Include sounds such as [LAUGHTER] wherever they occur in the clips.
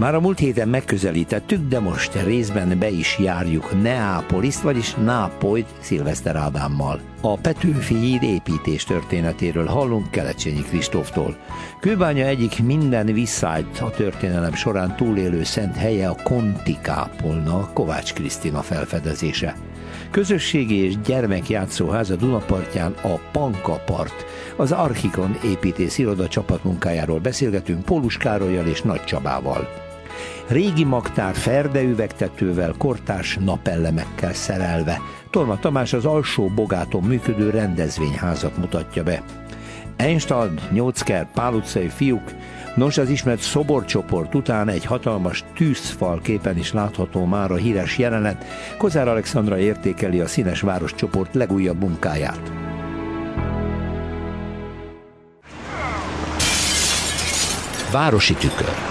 Már a múlt héten megközelítettük, de most részben be is járjuk Neápoliszt, vagyis Nápolyt Szilveszter Ádámmal. A Petőfi híd építés történetéről hallunk Kelecsényi Kristóftól. Kőbánya egyik minden visszállt a történelem során túlélő szent helye a Konti kápolna, Kovács Krisztina felfedezése. Közösségi és gyermekjátszóház a Dunapartján a Pankapart, az Archikon építész iroda csapatmunkájáról beszélgetünk Pólus Károlyjal és Nagy Csabával régi magtár ferde üvegtetővel, kortárs napellemekkel szerelve. Torma Tamás az alsó bogáton működő rendezvényházat mutatja be. Einstad, Nyócker, Pál utcai fiúk, Nos, az ismert szoborcsoport után egy hatalmas tűzfal képen is látható már a híres jelenet. Kozár Alexandra értékeli a Színes Város csoport legújabb munkáját. Városi tükör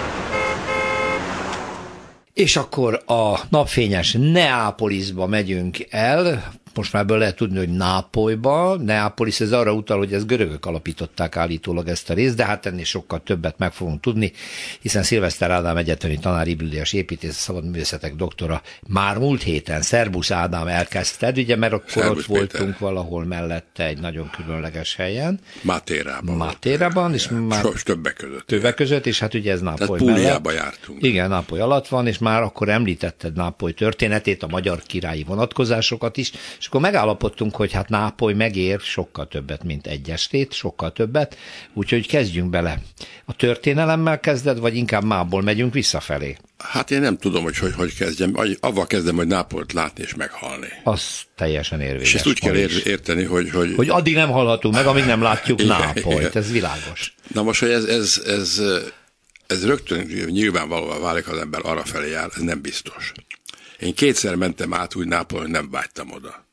és akkor a napfényes Neápolisba megyünk el, most már ebből lehet tudni, hogy Nápolyba, Neapolis, ez arra utal, hogy ez görögök alapították állítólag ezt a részt, de hát ennél sokkal többet meg fogunk tudni, hiszen Szilveszter Ádám egyetemi tanár, Ibiliás építész, szabad művészetek doktora már múlt héten, Szerbusz Ádám elkezdted, ugye, mert akkor Szerbusz ott Péter. voltunk valahol mellette egy nagyon különleges helyen. Mátérában. Mátérában, és már Sos többek között. Többek között, és hát ugye ez Nápoly mellett. jártunk. Igen, Nápoly alatt van, és már akkor említetted Nápoly történetét, a magyar királyi vonatkozásokat is, és akkor megállapodtunk, hogy hát Nápoly megér sokkal többet, mint egy estét, sokkal többet, úgyhogy kezdjünk bele. A történelemmel kezded, vagy inkább mából megyünk visszafelé? Hát én nem tudom, hogy hogy, hogy kezdjem. Avval kezdem, hogy Nápolyt látni és meghalni. Az teljesen érvényes. És ezt úgy kell ér, érteni, hogy, hogy... Hogy addig nem hallhatunk meg, amíg nem látjuk [LAUGHS] igen, Nápolyt. Igen. Ez világos. Na most, hogy ez, ez, ez, ez rögtön nyilvánvalóan válik, az ember arra felé jár, ez nem biztos. Én kétszer mentem át úgy Nápoly, hogy nem vágytam oda.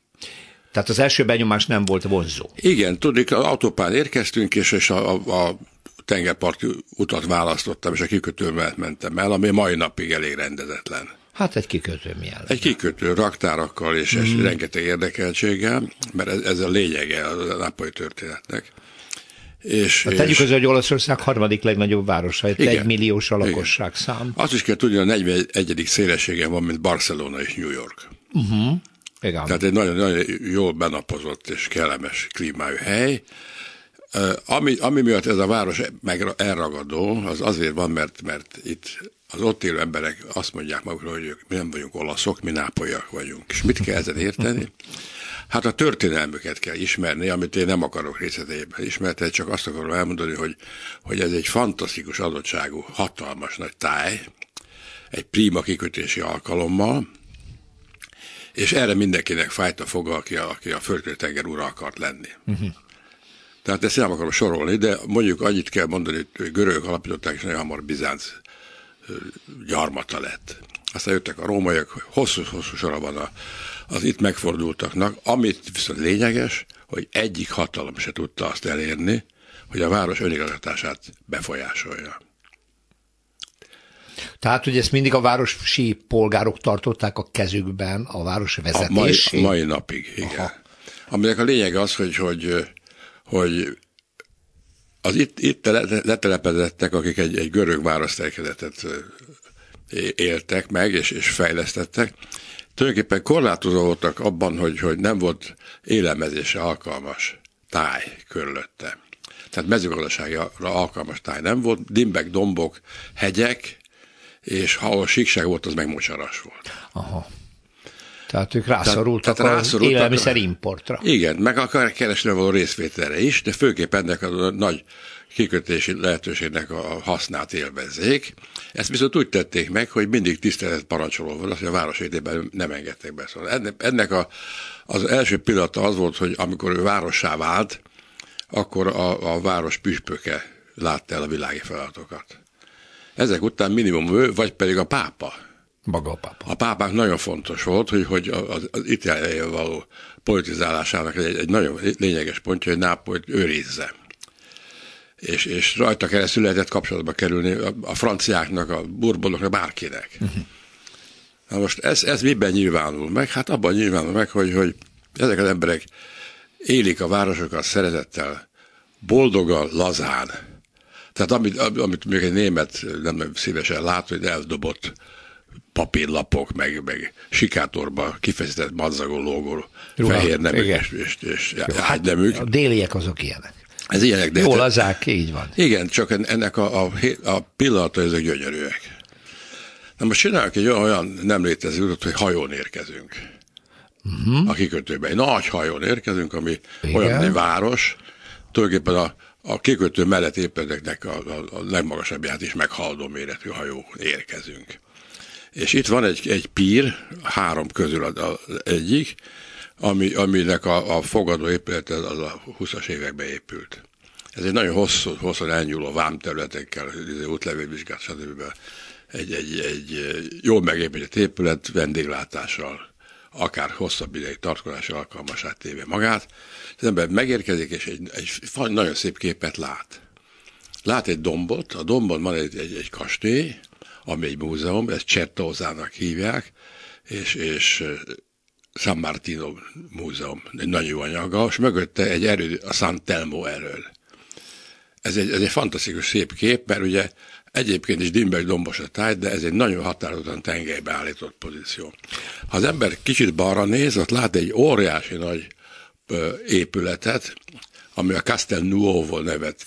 Tehát az első benyomás nem volt vonzó. Igen, tudjuk, az autópán érkeztünk, és, és a, a, a tengerparti utat választottam, és a kikötővel mentem el, ami mai napig elég rendezetlen. Hát egy kikötő milyen? Egy kikötő raktárakkal és, mm. és rengeteg érdekeltséggel, mert ez, ez a lényege a nápolyi történetnek. És, hát tegyük és... hogy Olaszország harmadik legnagyobb városa, egy egy milliós a lakosság igen. szám. Azt is kell tudni, hogy a 41. szélessége van, mint Barcelona és New York. Uh-huh. Igen. Tehát egy nagyon, nagyon jól benapozott és kellemes klímájú hely. Ami, ami miatt ez a város meg elragadó, az azért van, mert, mert itt az ott élő emberek azt mondják magukról, hogy mi nem vagyunk olaszok, mi nápolyak vagyunk. És mit kell ezen érteni? Hát a történelmüket kell ismerni, amit én nem akarok részleteiben ismerni, csak azt akarom elmondani, hogy, hogy ez egy fantasztikus adottságú, hatalmas nagy táj, egy prima kikötési alkalommal, és erre mindenkinek fájt a foga, aki a, aki a földközi-tenger ura akart lenni. Uh-huh. Tehát ezt nem akarom sorolni, de mondjuk annyit kell mondani, hogy görögök alapították, és nagyon hamar Bizánc gyarmata lett. Aztán jöttek a rómaiak, hosszú-hosszú sora van a, az itt megfordultaknak, amit viszont lényeges, hogy egyik hatalom se tudta azt elérni, hogy a város önigazgatását befolyásolja. Tehát, hogy ezt mindig a városi polgárok tartották a kezükben, a város vezetését? A mai, mai napig, igen. Aha. Aminek a lényeg az, hogy, hogy, hogy az itt, itt letelepezettek, akik egy, egy görög választelkezetet éltek meg, és, és fejlesztettek, tulajdonképpen korlátozó voltak abban, hogy, hogy nem volt élelmezésre alkalmas táj körülötte. Tehát mezőgazdaságra alkalmas táj nem volt, dimbek, dombok, hegyek, és ha ahol síkság volt, az meg mocsaras volt. Aha. Tehát ők rászorultak tehát, tehát rászorultak az élelmiszer importra. Igen, meg akar keresni való részvételre is, de főképp ennek a nagy kikötési lehetőségnek a hasznát élvezzék. Ezt viszont úgy tették meg, hogy mindig tisztelet parancsoló volt, azt, hogy a város nem engedték be. Szóval ennek a, az első pillanata az volt, hogy amikor ő várossá vált, akkor a, a város püspöke látta el a világi feladatokat. Ezek után minimum ő, vagy pedig a pápa. Maga a pápa. A pápák nagyon fontos volt, hogy, hogy az, az Itáliai való politizálásának egy, egy nagyon lényeges pontja, hogy Nápolyt őrizze. és, és rajta keresztül lehetett kapcsolatba kerülni a, a franciáknak, a burbonoknak, bárkinek. Uh-huh. Na most ez, ez miben nyilvánul meg? Hát abban nyilvánul meg, hogy, hogy ezek az emberek élik a városokat szeretettel, boldogan, lazán. Tehát amit, amit még egy német nem szívesen lát, hogy eldobott papírlapok, meg, meg sikátorba kifejezett madzagó lógó, fehér nemű és, és, és hát A déliek azok ilyenek. Ez ilyenek, de... Jól lazák, így van. Igen, csak ennek a, a, a pillanata ezek gyönyörűek. Na most csinálok egy olyan, olyan nem létező utat, hogy hajón érkezünk. Uh-huh. A kikötőben. Egy nagy hajón érkezünk, ami Igen. olyan, mint egy város. Tulajdonképpen a, a kikötő mellett épületeknek a, a, a legmagasabbját is meghaldó méretű hajó érkezünk. És itt van egy, egy pír, három közül az egyik, ami, aminek a, a fogadó épület az a 20-as években épült. Ez egy nagyon hosszú, hosszú elnyúló vámterületekkel, útlevélvizsgát, stb. Egy, egy, egy jól megépített épület vendéglátással, akár hosszabb ideig tartkozási alkalmasát téve magát. Az ember megérkezik, és egy, egy nagyon szép képet lát. Lát egy dombot, a dombon van egy, egy, egy kastély, ami egy múzeum, ezt Csertózának hívják, és, és San Martino Múzeum, egy nagyon jó anyaga, és mögötte egy erő, a San Telmo erről. Ez egy, ez egy fantasztikus szép kép, mert ugye egyébként is dimbek dombos a táj, de ez egy nagyon határozottan tengelybe állított pozíció. Ha az ember kicsit balra néz, ott lát egy óriási nagy ö, épületet, ami a Castel Nuovo nevet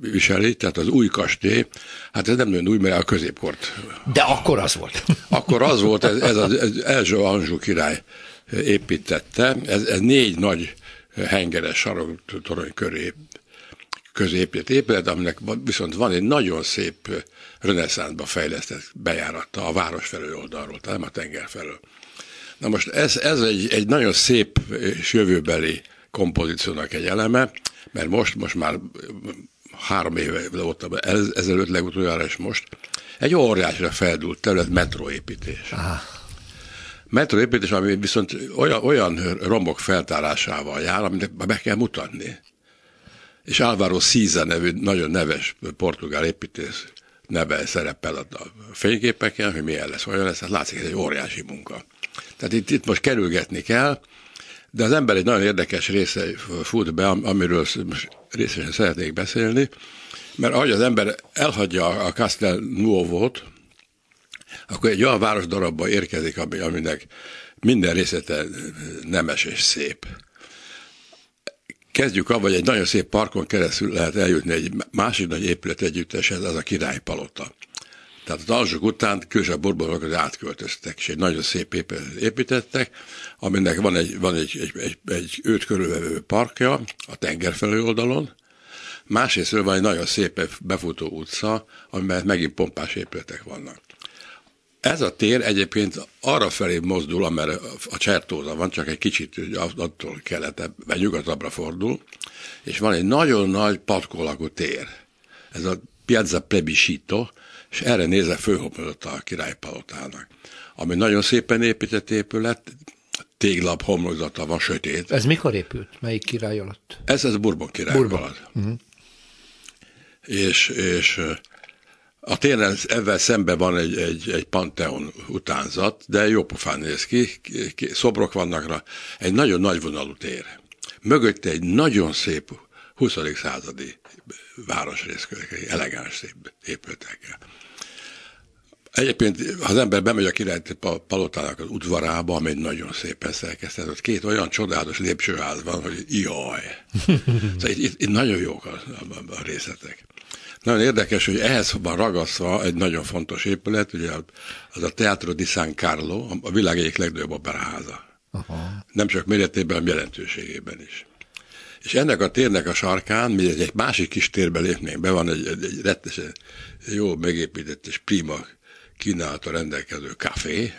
viseli, tehát az új kastély, hát ez nem nagyon új, mert a középkort. De akkor az volt. [LAUGHS] Akkor az volt, ez, ez az első Anzsú király építette. Ez, ez négy nagy hengeres saroktorony köré középített épület, aminek viszont van egy nagyon szép reneszánszba fejlesztett bejárata a város felől oldalról, tehát nem a tenger felől. Na most ez, ez egy, egy nagyon szép és jövőbeli kompozíciónak egy eleme, mert most, most már három éve voltam ezelőtt legutoljára és most, egy óriásra feldult terület metróépítés. Aha metroépítés, ami viszont olyan, olyan romok feltárásával jár, amit be kell mutatni. És Álvaro Szíza nevű nagyon neves portugál építész neve szerepel a fényképeken, hogy milyen lesz, olyan lesz, hát látszik, ez egy óriási munka. Tehát itt, itt most kerülgetni kell, de az ember egy nagyon érdekes része fut be, amiről részesen szeretnék beszélni, mert ahogy az ember elhagyja a Castel Nuovo-t, akkor egy olyan városdarabba érkezik, ami, aminek minden részlete nemes és szép. Kezdjük abban, hogy egy nagyon szép parkon keresztül lehet eljutni egy másik nagy épület együtteshez, az a királypalota. Tehát az alsók után külső borbonokat átköltöztek, és egy nagyon szép épületet építettek, aminek van egy, van egy, egy, egy, egy őt körülvevő parkja a tenger felő oldalon, másrészt van egy nagyon szép befutó utca, amiben megint pompás épületek vannak. Ez a tér egyébként arra felé mozdul, amerre a Csertóza van, csak egy kicsit attól keletebb, vagy nyugatabbra fordul, és van egy nagyon nagy patkolagú tér. Ez a Piazza Plebiscito, és erre nézve főhomlott a királypalotának, ami nagyon szépen épített épület, téglap homlokzata van, sötét. Ez mikor épült? Melyik király alatt? Ez, ez Bourbon király Bourbon. alatt. Uh-huh. És, és a tényleg ezzel szemben van egy, egy, egy Panteon utánzat, de jó pofán néz ki, szobrok vannak rá, egy nagyon nagy vonalú tér. Mögötte egy nagyon szép 20. századi városrész, egy elegáns szép épületekkel. Egyébként, ha az ember bemegy a király palotának az udvarába, ami nagyon szépen szerkesztett, ott két olyan csodálatos lépcsőház van, hogy jaj. [LAUGHS] szóval itt, itt, itt nagyon jók a, a, a részletek. Nagyon érdekes, hogy ehhez van ragasztva egy nagyon fontos épület, ugye az a Teatro di San Carlo, a világ egyik legnagyobb operaháza. Aha. Nem csak méretében, hanem jelentőségében is. És ennek a térnek a sarkán, mi egy másik kis térbe lépnénk be, van egy, egy, egy rettesen jó megépített és prima kínálata rendelkező kávé,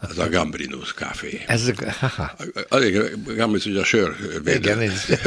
az a Gambrinus kávé. Ez, Azért Gambrinus ugye a sör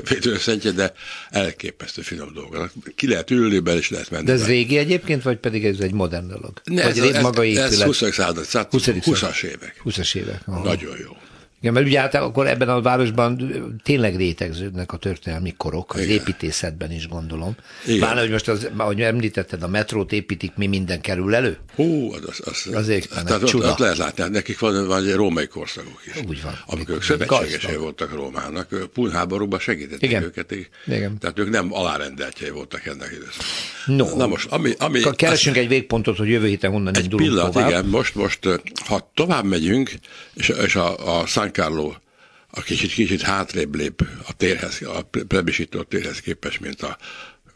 védőszentje, [LAUGHS] de elképesztő finom dolgok. Ki lehet ülni be, és lehet menni. De ez be. régi egyébként, vagy pedig ez egy modern dolog? Ne, vagy ez, ez, maga ez 20. század, 20. 20-as évek. 20-as évek. Aha. Nagyon jó. Igen, mert ugye hát akkor ebben a városban tényleg rétegződnek a történelmi korok, az Igen. építészetben is gondolom. Pláne, hogy most, az, ahogy említetted, a metrót építik, mi minden kerül elő? Hú, az, az, az, Azért tehát ott, ott, lehet látni, hát nekik van, van egy római korszakok is. Úgy van. Amikor ők szövetségesei voltak Rómának, Pun háborúban segítették Igen. őket. Igen. Tehát ők nem alárendeltjei voltak ennek időszakban. No. Na most, ami... ami Keresünk az, egy végpontot, hogy jövő héten honnan egy pillanat, tovább. igen, most, most, ha tovább megyünk, és, és a, a San Carlo a kicsit, kicsit hátrébb lép a térhez, a plebisító térhez képest, mint a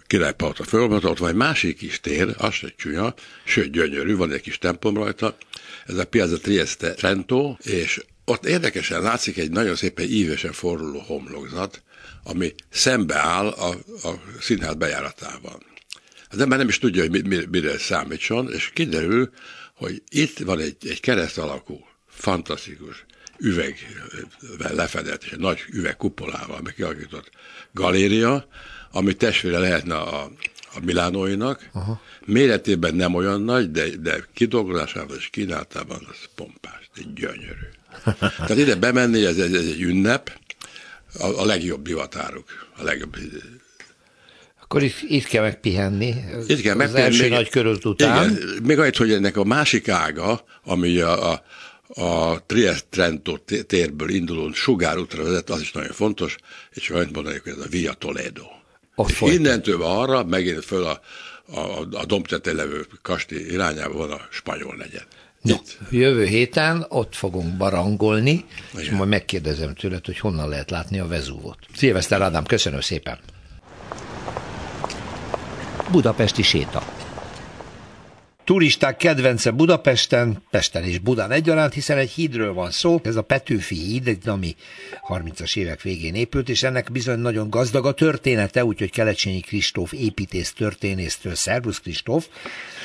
királypalota fölmondott, vagy másik kis tér, az se csúnya, sőt gyönyörű, van egy kis templom rajta, ez a Piazza Trieste Trento, és ott érdekesen látszik egy nagyon szépen ívesen forruló homlokzat, ami szembe áll a, a színház bejáratával. Az ember nem is tudja, hogy mi, mi, mire számítson, és kiderül, hogy itt van egy, egy kereszt alakú, fantasztikus, üveg lefedett, és egy nagy üveg kupolával, ami kialakított galéria, ami testvére lehetne a, a Milánóinak. Aha. Méretében nem olyan nagy, de, de kidolgozásában és kínáltában az pompás, egy gyönyörű. [LAUGHS] Tehát ide bemenni, ez, ez, ez egy ünnep, a, a legjobb divatáruk, a legjobb akkor itt, itt kell megpihenni. Itt kell megpihenni. Az első még, nagy körült után. Igen, még annyit, hogy ennek a másik ága, ami a, a, a Trieste Trento térből induló sugárútra vezet, az is nagyon fontos, és annyit mondanék, hogy ez a Via Toledo. Ott innentől arra megint föl a, a, a dombtetén levő kasti irányába van a spanyol negyed. No, jövő héten ott fogunk barangolni, Igen. és majd megkérdezem tőled, hogy honnan lehet látni a Vezúvot. Szilveszter Ádám, köszönöm szépen! Budapesti séta. Turisták kedvence Budapesten, Pesten és Budán egyaránt, hiszen egy hídről van szó, ez a Petőfi híd, ami 30-as évek végén épült, és ennek bizony nagyon gazdag a története, úgyhogy Kelecsényi Kristóf építész történésztől. Szervusz Kristóf!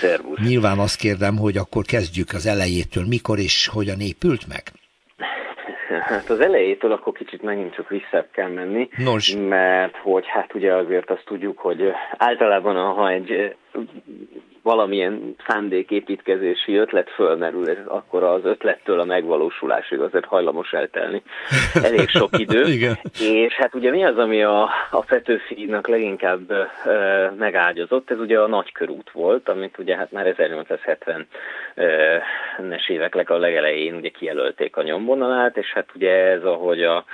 Szervusz! Nyilván azt kérdem, hogy akkor kezdjük az elejétől, mikor és hogyan épült meg? Hát az elejétől akkor kicsit megint csak vissza kell menni, Nos. mert hogy hát ugye azért azt tudjuk, hogy általában ha egy valamilyen szándéképítkezési ötlet fölmerül, és akkor az ötlettől a megvalósulásig azért hajlamos eltelni [LAUGHS] elég sok idő. Igen. És hát ugye mi az, ami a, a Petőfinak leginkább e, megágyazott, ez ugye a nagykörút volt, amit ugye hát már 1870-es évek a legelején ugye kijelölték a nyomvonalát, és hát ugye ez, ahogy a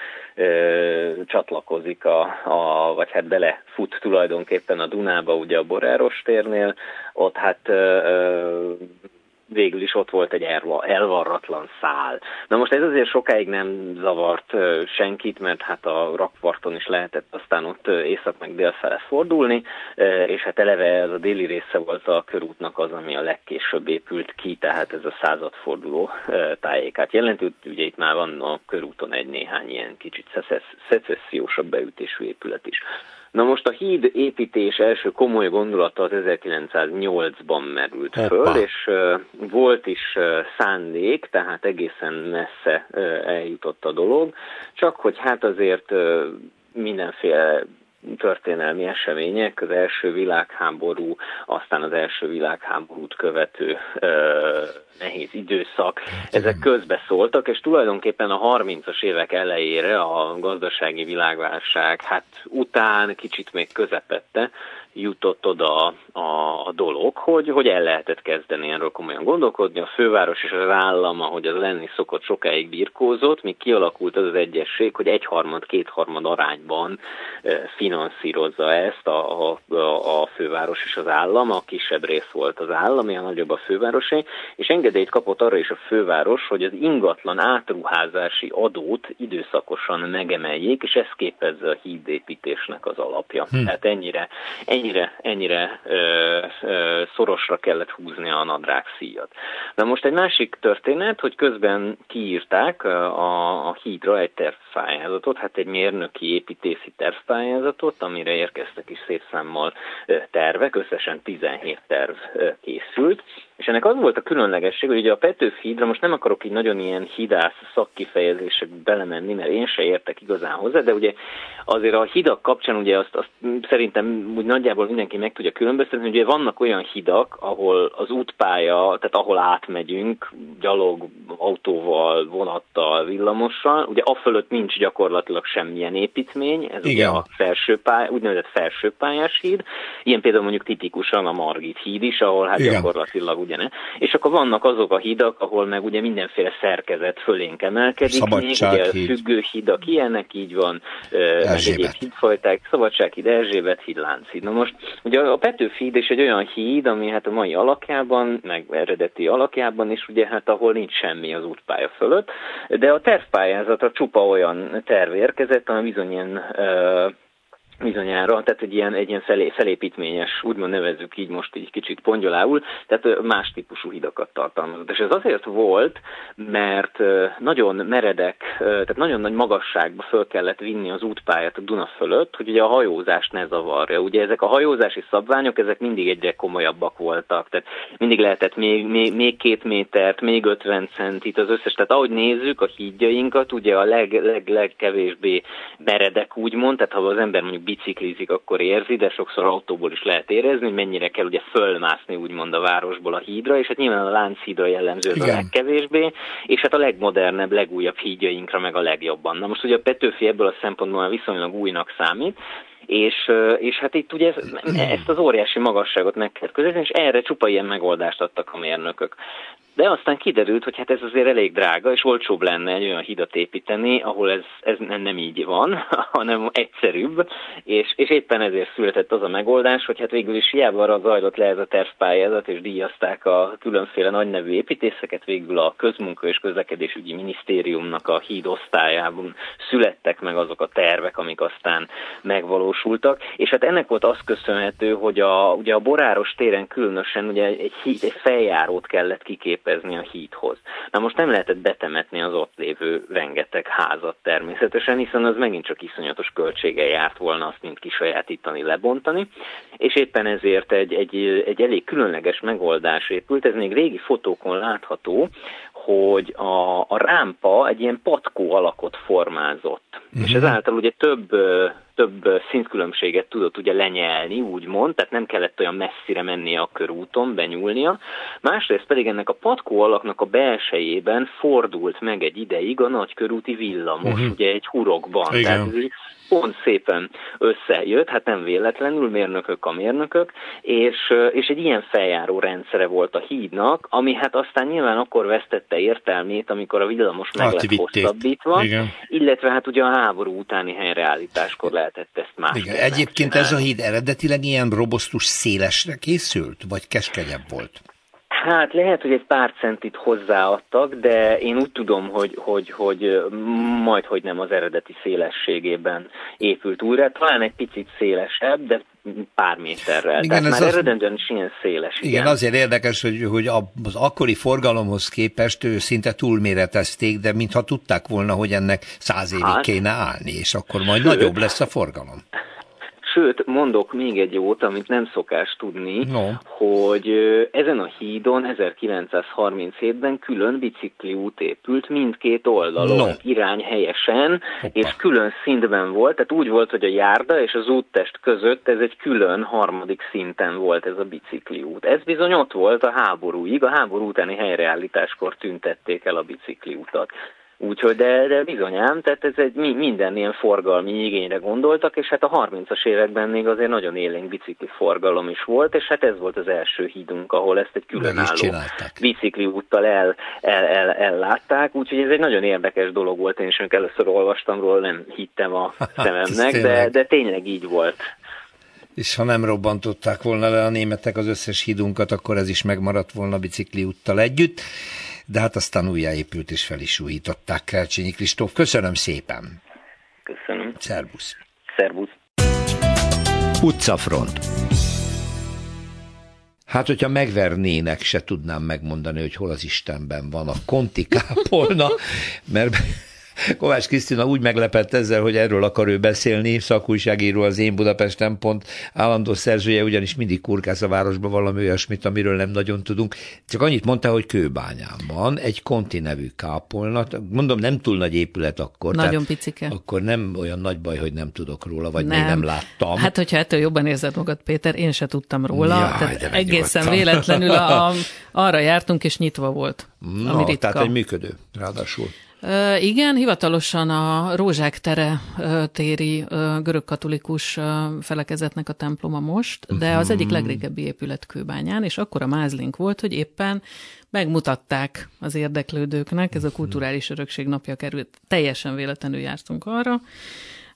csatlakozik, a, a, vagy hát belefut tulajdonképpen a Dunába, ugye a Boráros térnél, ott hát végül is ott volt egy elva, elvarratlan szál. Na most ez azért sokáig nem zavart senkit, mert hát a rakparton is lehetett aztán ott észak meg dél fele fordulni, és hát eleve ez a déli része volt a körútnak az, ami a legkésőbb épült ki, tehát ez a századforduló tájékát jelenti. Ugye itt már van a körúton egy néhány ilyen kicsit szecessziósabb beütésű épület is. Na most a híd építés első komoly gondolata az 1908-ban merült Hoppa. föl, és uh, volt is uh, szándék, tehát egészen messze uh, eljutott a dolog, csak hogy hát azért mindenféle történelmi események, az első világháború, aztán az első világháborút követő ö, nehéz időszak, ezek közbeszóltak, és tulajdonképpen a 30-as évek elejére a gazdasági világválság, hát után kicsit még közepette, jutott oda a, a dolog, hogy, hogy el lehetett kezdeni erről komolyan gondolkodni. A főváros és az állam, ahogy az lenni szokott, sokáig birkózott, míg kialakult az az egyesség, hogy egyharmad, kétharmad arányban finanszírozza ezt a, a, a főváros és az állam, a kisebb rész volt az állam, a nagyobb a fővárosé, és engedélyt kapott arra is a főváros, hogy az ingatlan átruházási adót időszakosan megemeljék, és ez képezze a hídépítésnek az alapja. Hm. Tehát ennyire, ennyire ennyire, ennyire ö, ö, szorosra kellett húzni a nadrág szíjat. Na most egy másik történet, hogy közben kiírták a, a hídra egy tervpályázatot, hát egy mérnöki építészi tervpályázatot, amire érkeztek is szép számmal tervek, összesen 17 terv készült, és ennek az volt a különlegesség, hogy ugye a Petőfi hídra most nem akarok így nagyon ilyen hidász szakkifejezések belemenni, mert én se értek igazán hozzá, de ugye azért a hidak kapcsán ugye azt, azt szerintem úgy nagyjából mindenki meg tudja különböztetni, hogy ugye vannak olyan hidak, ahol az útpálya, tehát ahol átmegyünk, gyalog, autóval, vonattal, villamossal, ugye a fölött nincs gyakorlatilag semmilyen építmény, ez Igen. ugye a felsőpály, úgynevezett felsőpályás híd, ilyen például mondjuk tipikusan a Margit híd is, ahol hát Igen. gyakorlatilag ugye ne. És akkor vannak azok a hidak, ahol meg ugye mindenféle szerkezet fölénk emelkedik, még ugye függő hidak ilyenek, így van, meg egyéb hídfajták, Szabadsághíd, Erzsébet híd, Lánchíd. Na most ugye a Petőfi híd is egy olyan híd, ami hát a mai alakjában, meg eredeti alakjában is ugye hát ahol nincs semmi az útpálya fölött, de a tervpályázatra csupa olyan terv érkezett, ami bizony ilyen bizonyára, tehát egy ilyen, egy ilyen felé, felépítményes, úgymond nevezzük így most így kicsit pongyolául, tehát más típusú hidakat tartalmazott. És ez azért volt, mert nagyon meredek, tehát nagyon nagy magasságba föl kellett vinni az útpályát a Duna fölött, hogy ugye a hajózást ne zavarja. Ugye ezek a hajózási szabványok, ezek mindig egyre komolyabbak voltak, tehát mindig lehetett még, még, még két métert, még 50 centit az összes, tehát ahogy nézzük a hídjainkat, ugye a leg, leg, legkevésbé meredek úgymond, tehát ha az ember mondjuk biciklizik, akkor érzi, de sokszor autóból is lehet érezni, hogy mennyire kell ugye fölmászni úgymond a városból a hídra, és hát nyilván a Lánchídra jellemző a legkevésbé, és hát a legmodernebb, legújabb hídjainkra meg a legjobban. Na most ugye a Petőfi ebből a szempontból viszonylag újnak számít, és, és hát itt ugye ez, ezt az óriási magasságot meg kell közelíteni, és erre csupa ilyen megoldást adtak a mérnökök. De aztán kiderült, hogy hát ez azért elég drága, és olcsóbb lenne egy olyan hidat építeni, ahol ez, ez nem így van, [LAUGHS] hanem egyszerűbb, és, és éppen ezért született az a megoldás, hogy hát végül is hiába arra zajlott le ez a tervpályázat, és díjazták a különféle nagynevű építészeket, végül a közmunka és közlekedésügyi minisztériumnak a hídosztályában születtek meg azok a tervek, amik aztán megvalósultak, és hát ennek volt az köszönhető, hogy a, ugye a Boráros téren különösen ugye egy, híd, egy feljárót kellett kiképezni, képezni a híthoz. Na most nem lehetett betemetni az ott lévő rengeteg házat természetesen, hiszen az megint csak iszonyatos költsége járt volna azt mind kisajátítani, lebontani, és éppen ezért egy, egy, egy elég különleges megoldás épült, ez még régi fotókon látható, hogy a, a rámpa egy ilyen patkó alakot formázott. Uh-huh. És ezáltal ugye több több szintkülönbséget tudott ugye lenyelni, úgymond, tehát nem kellett olyan messzire mennie a körúton, benyúlnia. Másrészt pedig ennek a patkó alaknak a belsejében fordult meg egy ideig a nagykörúti villamos, uh-huh. ugye egy hurokban. Igen. Tehát pont szépen összejött, hát nem véletlenül, mérnökök a mérnökök, és, és egy ilyen feljáró rendszere volt a hídnak, ami hát aztán nyilván akkor vesztette értelmét, amikor a villamos meg lett hosszabbítva, Igen. illetve hát ugye a háború utáni helyreállításkor lehetett ezt más. Igen. Egyébként ez a híd eredetileg ilyen robosztus szélesre készült, vagy keskenyebb volt? Hát lehet, hogy egy pár centit hozzáadtak, de én úgy tudom, hogy, hogy, hogy majd, hogy nem az eredeti szélességében épült újra. Talán egy picit szélesebb, de pár méterrel. Igen, Tehát már az... eredendően is ilyen széles. Igen, igen, azért érdekes, hogy, hogy az akkori forgalomhoz képest ő szinte túlméretezték, de mintha tudták volna, hogy ennek száz évig hát, kéne állni, és akkor majd sőt, nagyobb [LAUGHS] lesz a forgalom. Sőt, mondok még egy jót, amit nem szokás tudni, no. hogy ezen a hídon 1937-ben külön bicikliút épült mindkét oldalon, no. irány helyesen, Hoppa. és külön szintben volt, tehát úgy volt, hogy a járda és az úttest között ez egy külön harmadik szinten volt ez a bicikliút. Ez bizony ott volt a háborúig, a háború utáni helyreállításkor tüntették el a bicikliutat. Úgyhogy, de, de bizonyám, tehát ez egy minden ilyen forgalmi igényre gondoltak, és hát a 30-as években még azért nagyon élénk bicikli forgalom is volt, és hát ez volt az első hídunk, ahol ezt egy különálló bicikli úttal el, el, el, ellátták, úgyhogy ez egy nagyon érdekes dolog volt, én is amikor először olvastam róla, nem hittem a [LAUGHS] hát, szememnek, de, de tényleg így volt. És ha nem robbantották volna le a németek az összes hídunkat, akkor ez is megmaradt volna bicikli úttal együtt de hát aztán újjáépült és fel is újították Kelcsényi Kristóf. Köszönöm szépen! Köszönöm. Szerbusz! Szerbusz! Utcafront Hát, hogyha megvernének, se tudnám megmondani, hogy hol az Istenben van a konti kápolna, [LAUGHS] mert Kovács Krisztina úgy meglepett ezzel, hogy erről akar ő beszélni, szakújságíró az Én Budapesten pont állandó szerzője, ugyanis mindig kurkász a városba valami olyasmit, amiről nem nagyon tudunk. Csak annyit mondta, hogy Kőbányán van egy Konti nevű kápolna. Mondom, nem túl nagy épület akkor. Nagyon picike. Akkor nem olyan nagy baj, hogy nem tudok róla, vagy nem. még nem láttam. Hát, hogyha ettől jobban érzed magad, Péter, én se tudtam róla. Jaj, tehát egészen véletlenül a, [LAUGHS] arra jártunk, és nyitva volt. Na, ami tehát egy működő, ráadásul. Igen, hivatalosan a Rózsák tere téri görögkatolikus felekezetnek a temploma most, de az egyik mhm. legrégebbi épület Kőbányán, és akkor a mázlink volt, hogy éppen megmutatták az érdeklődőknek, ez a kulturális örökség napja került, teljesen véletlenül jártunk arra,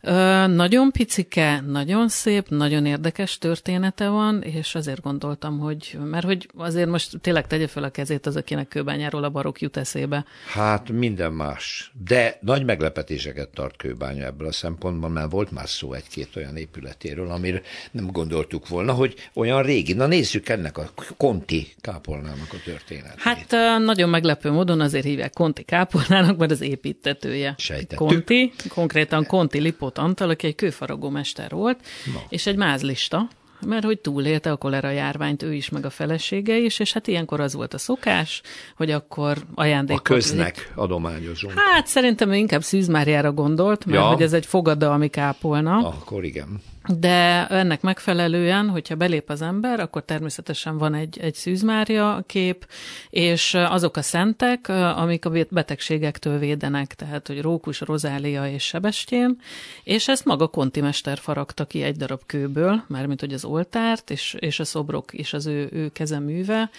Ö, nagyon picike, nagyon szép, nagyon érdekes története van, és azért gondoltam, hogy, mert hogy azért most tényleg tegye fel a kezét az, akinek kőbányáról a barok jut eszébe. Hát minden más, de nagy meglepetéseket tart kőbánya ebből a szempontból, mert volt már szó egy-két olyan épületéről, amire nem gondoltuk volna, hogy olyan régi. Na nézzük ennek a Konti kápolnának a történetét. Hát nagyon meglepő módon azért hívják Konti kápolnának, mert az építetője. Sejtettük. Konti, konkrétan Konti Lipot Lipót Antal, aki egy kőfaragó mester volt, no. és egy mázlista, mert hogy túlélte a kolera járványt ő is, meg a felesége is, és hát ilyenkor az volt a szokás, hogy akkor ajándékot... A köznek lép. adományozunk. Hát szerintem ő inkább Szűzmáriára gondolt, mert ja. hogy ez egy fogadalmi kápolna. Akkor igen. De ennek megfelelően, hogyha belép az ember, akkor természetesen van egy, egy szűzmária kép, és azok a szentek, amik a betegségektől védenek, tehát hogy rókus, rozália és sebestyén, és ezt maga kontimester faragta ki egy darab kőből, mármint hogy az oltárt, és, és a szobrok is az ő, ő kezeműve,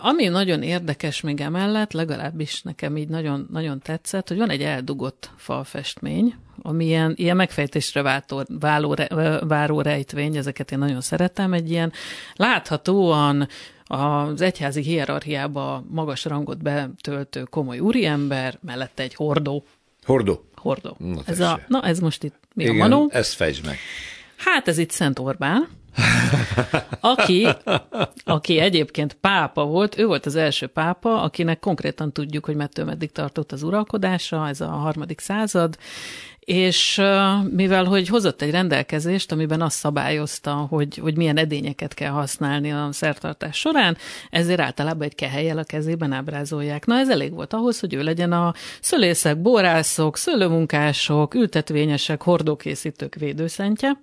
ami nagyon érdekes még emellett, legalábbis nekem így nagyon, nagyon tetszett, hogy van egy eldugott falfestmény, ami ilyen, ilyen megfejtésre váltó, váló, váró rejtvény, ezeket én nagyon szeretem, egy ilyen láthatóan az egyházi hierarchiába magas rangot betöltő komoly úriember, mellette egy hordó. Hordó? Hordó. Na, ez a, na ez most itt mi Igen, a manó? ezt fejtsd meg. Hát ez itt Szent Orbán, [LAUGHS] aki, aki egyébként pápa volt, ő volt az első pápa, akinek konkrétan tudjuk, hogy mettől meddig tartott az uralkodása, ez a harmadik század, és mivel hogy hozott egy rendelkezést, amiben azt szabályozta, hogy, hogy milyen edényeket kell használni a szertartás során, ezért általában egy kehelyel a kezében ábrázolják. Na ez elég volt ahhoz, hogy ő legyen a szölészek, borászok, szőlőmunkások, ültetvényesek, hordókészítők védőszentje,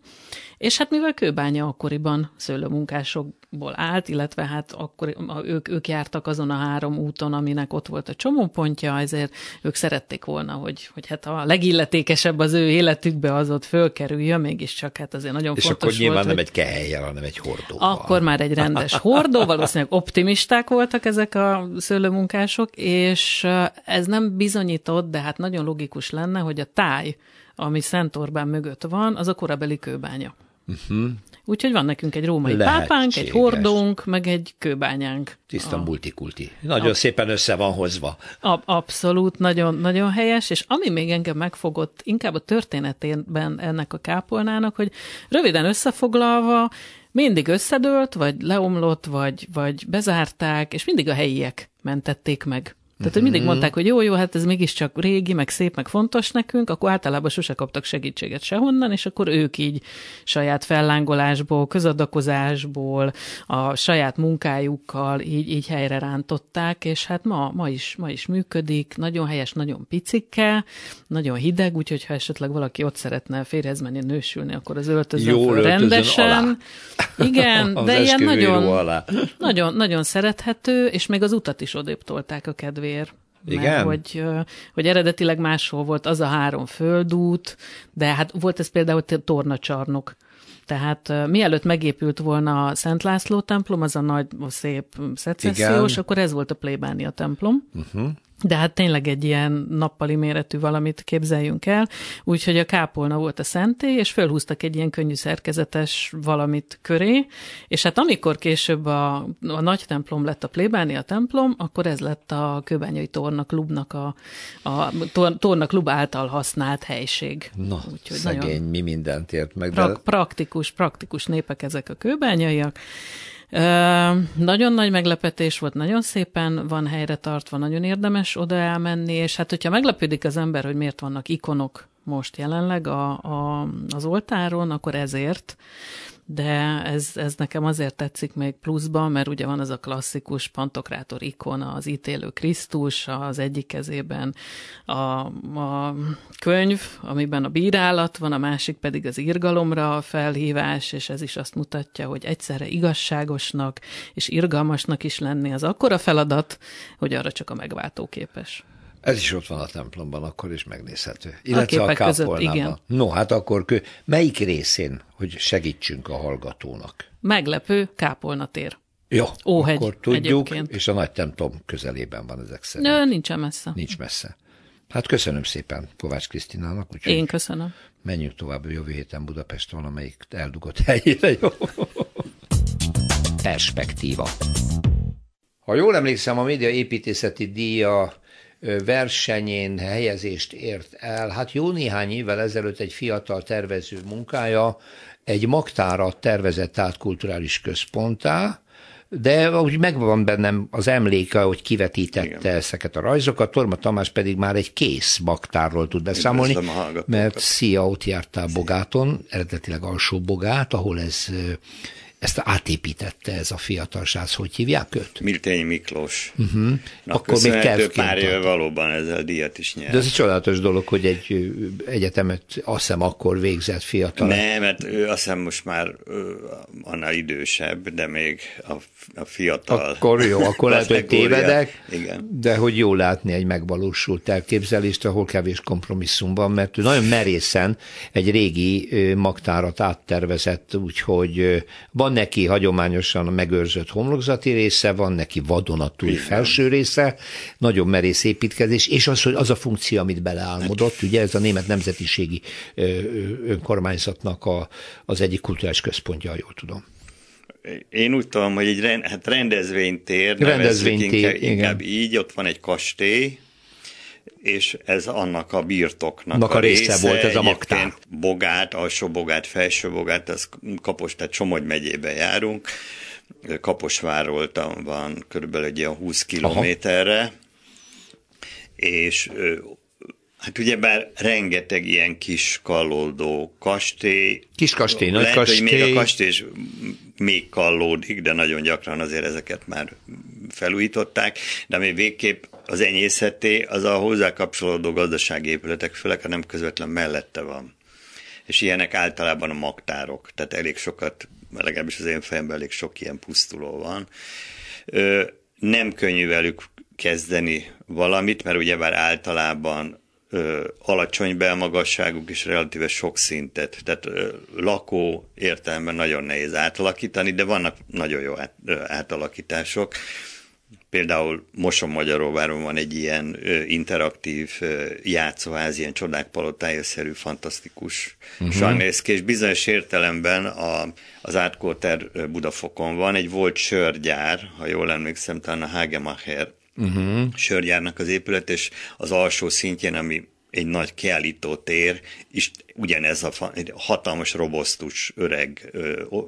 és hát mivel Kőbánya akkoriban szőlőmunkásokból állt, illetve hát akkor ők, ők jártak azon a három úton, aminek ott volt a csomópontja, ezért ők szerették volna, hogy, hogy hát a legilletékesebb az ő életükbe az ott fölkerüljön, mégiscsak hát azért nagyon és fontos akkor nyilván volt, nem egy kehelyjel, hanem egy hordóval. Akkor már egy rendes hordó, valószínűleg optimisták voltak ezek a szőlőmunkások, és ez nem bizonyított, de hát nagyon logikus lenne, hogy a táj, ami Szent Orbán mögött van, az a korabeli kőbánya. Uh-huh. Úgyhogy van nekünk egy római Lehetséges. pápánk, egy hordónk, meg egy kőbányánk. Tiszta a... multikulti. Nagyon a... szépen össze van hozva. A, abszolút, nagyon, nagyon helyes, és ami még engem megfogott, inkább a történetében ennek a kápolnának, hogy röviden összefoglalva, mindig összedőlt, vagy leomlott, vagy, vagy bezárták, és mindig a helyiek mentették meg. Tehát, hogy mindig mhm. mondták, hogy jó, jó, hát ez mégiscsak régi, meg szép, meg fontos nekünk, akkor általában sose kaptak segítséget sehonnan, és akkor ők így saját fellángolásból, közadakozásból, a saját munkájukkal így, így helyre rántották, és hát ma, ma, is, ma is működik, nagyon helyes, nagyon picike, nagyon hideg, úgyhogy ha esetleg valaki ott szeretne férhez menni, nősülni, akkor az öltözön Jól rendesen. Alá. Igen, [LAUGHS] de ilyen nagyon, nagyon, nagyon szerethető, és még az utat is odébb tolták a kedvéért vér. Igen? Mert hogy, hogy eredetileg máshol volt az a három földút, de hát volt ez például tornacsarnok. Tehát uh, mielőtt megépült volna a Szent László templom, az a nagy, szép szecessziós, akkor ez volt a plébánia templom. Uh-huh de hát tényleg egy ilyen nappali méretű valamit képzeljünk el, úgyhogy a kápolna volt a szentély, és fölhúztak egy ilyen könnyű szerkezetes valamit köré, és hát amikor később a, a nagy templom lett a plébánia templom, akkor ez lett a kőbányai tornak klubnak a, a tor, tornak klub által használt helység. Na, úgyhogy szegény, mi mindent ért meg. Pra- de... Praktikus, praktikus népek ezek a kőbányaiak, Nagyon nagy meglepetés volt, nagyon szépen van helyre tartva, nagyon érdemes oda elmenni, és hát hogyha meglepődik az ember, hogy miért vannak ikonok most jelenleg a, a, az oltáron, akkor ezért, de ez, ez nekem azért tetszik még pluszban, mert ugye van az a klasszikus pantokrátor ikona, az ítélő Krisztus, az egyik kezében a, a könyv, amiben a bírálat van, a másik pedig az irgalomra a felhívás, és ez is azt mutatja, hogy egyszerre igazságosnak és irgalmasnak is lenni az akkora feladat, hogy arra csak a megváltó képes. Ez is ott van a templomban, akkor is megnézhető. Illetve a, a között, igen. No, hát akkor kö... melyik részén, hogy segítsünk a hallgatónak? Meglepő kápolnatér. Jó, Óhegy akkor tudjuk, egyébként. és a nagy templom közelében van ezek szerint. Nö, nincsen messze. Nincs messze. Hát köszönöm szépen Kovács Krisztinának. Én köszönöm. Menjünk tovább jövő héten Budapest valamelyik eldugott helyére, jó? Perspektíva. Ha jól emlékszem, a média építészeti díja versenyén helyezést ért el. Hát jó néhány évvel ezelőtt egy fiatal tervező munkája egy magtára tervezett át kulturális központtá, de úgy megvan bennem az emléke, hogy kivetítette Igen. ezeket a rajzokat, Torma Tamás pedig már egy kész magtárról tud beszámolni, mert szia, ott jártál Bogáton, eredetileg alsó Bogát, ahol ez ezt átépítette ez a fiatal srác, hogy hívják őt? Miltény Miklós. Uh-huh. Akkor még pár éve valóban ezzel díjat is nyert. De ez egy csodálatos dolog, hogy egy egyetemet azt hiszem akkor végzett fiatal. Nem, mert ő azt hiszem most már annál idősebb, de még a, a fiatal. Akkor jó, akkor [LAUGHS] lehet, hogy tévedek, igen. de hogy jó látni egy megvalósult elképzelést, ahol kevés kompromisszum van, mert ő nagyon merészen egy régi magtárat áttervezett, úgyhogy van neki hagyományosan a megőrzött homlokzati része, van neki vadonatúj felső része, nagyon merész építkezés, és az, hogy az a funkció, amit beleálmodott, ugye ez a német nemzetiségi önkormányzatnak a, az egyik kulturális központja, jól tudom. Én úgy tudom, hogy egy rend, hát rendezvénytér, rendezvénytér inkább, inkább így, ott van egy kastély, és ez annak a birtoknak Annak a, a része, része volt ez a magtár. Bogát, alsó bogát, felső bogát, ez Kapos, tehát Somogy megyében járunk. Kaposvárról van körülbelül egy ilyen 20 kilométerre, Aha. és Hát ugyebár rengeteg ilyen kis kallódó kastély. Kis kastély, nagy Lehet, kastély. hogy még a kastély is még kallódik, de nagyon gyakran azért ezeket már felújították, de ami végképp az enyészeté, az a hozzá kapcsolódó gazdasági épületek, főleg ha nem közvetlen mellette van. És ilyenek általában a magtárok, tehát elég sokat, legalábbis az én fejemben elég sok ilyen pusztuló van. Nem könnyű velük kezdeni valamit, mert ugyebár általában ö, alacsony belmagasságuk és relatíve sok szintet. Tehát ö, lakó értelemben nagyon nehéz átalakítani, de vannak nagyon jó át, ö, átalakítások. Például Moson Magyaróváron van egy ilyen ö, interaktív ö, játszóház, ilyen csodák palotája-szerű, fantasztikus uh-huh. és bizonyos értelemben a, az Átkóter Budafokon van egy volt sörgyár, ha jól emlékszem, talán a Hagemacher uh-huh. sörgyárnak az épület, és az alsó szintjén, ami egy nagy kiállító tér, és ugyanez a fa, egy hatalmas, robosztus, öreg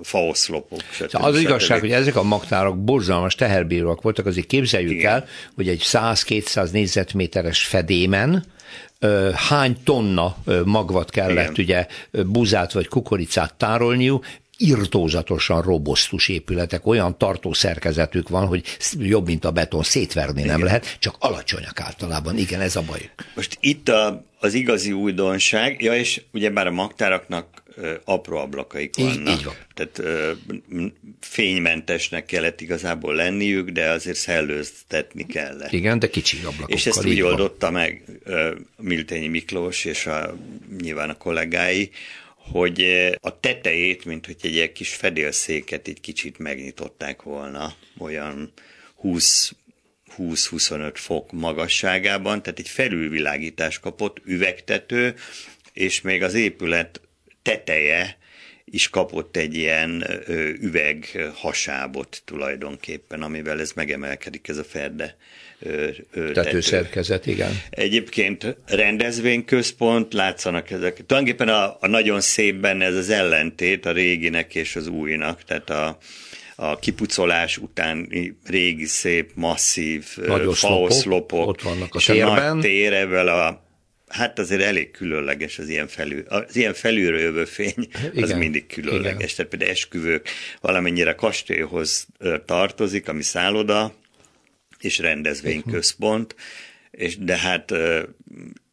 faoszlopok. Szóval az igazság, hogy ezek a magtárok borzalmas teherbíróak voltak, azért képzeljük Igen. el, hogy egy 100-200 négyzetméteres fedémen hány tonna magvat kellett Igen. ugye buzát vagy kukoricát tárolniuk, irtózatosan robosztus épületek, olyan tartószerkezetük van, hogy jobb, mint a beton, szétverni Igen. nem lehet, csak alacsonyak általában. Igen, ez a baj. Most itt a, az igazi újdonság, ja, és ugye bár a magtáraknak ö, apró ablakaik vannak. Így, így van. Tehát ö, fénymentesnek kellett igazából lenniük, de azért szellőztetni kellett. Igen, de kicsi ablakokkal. És ezt úgy oldotta meg ö, Miltényi Miklós és a, nyilván a kollégái, hogy eh, a tetejét, mint hogy egy ilyen kis fedélszéket egy kicsit megnyitották volna, olyan 20 20-25 fok magasságában, tehát egy felülvilágítás kapott, üvegtető, és még az épület teteje is kapott egy ilyen üveg hasábot tulajdonképpen, amivel ez megemelkedik, ez a ferde tetőszerkezet, igen. Egyébként rendezvényközpont, látszanak ezek. Tulajdonképpen a, a nagyon szép benne ez az ellentét a réginek és az újnak, tehát a, a kipucolás utáni régi, szép, masszív faoszlopok, ott vannak a és térben. a nagy tér ebből a Hát azért elég különleges az ilyen, felül, az ilyen felülről jövő fény, az Igen. mindig különleges. Igen. Tehát például esküvők valamennyire kastélyhoz tartozik, ami szálloda, és rendezvényközpont, és de hát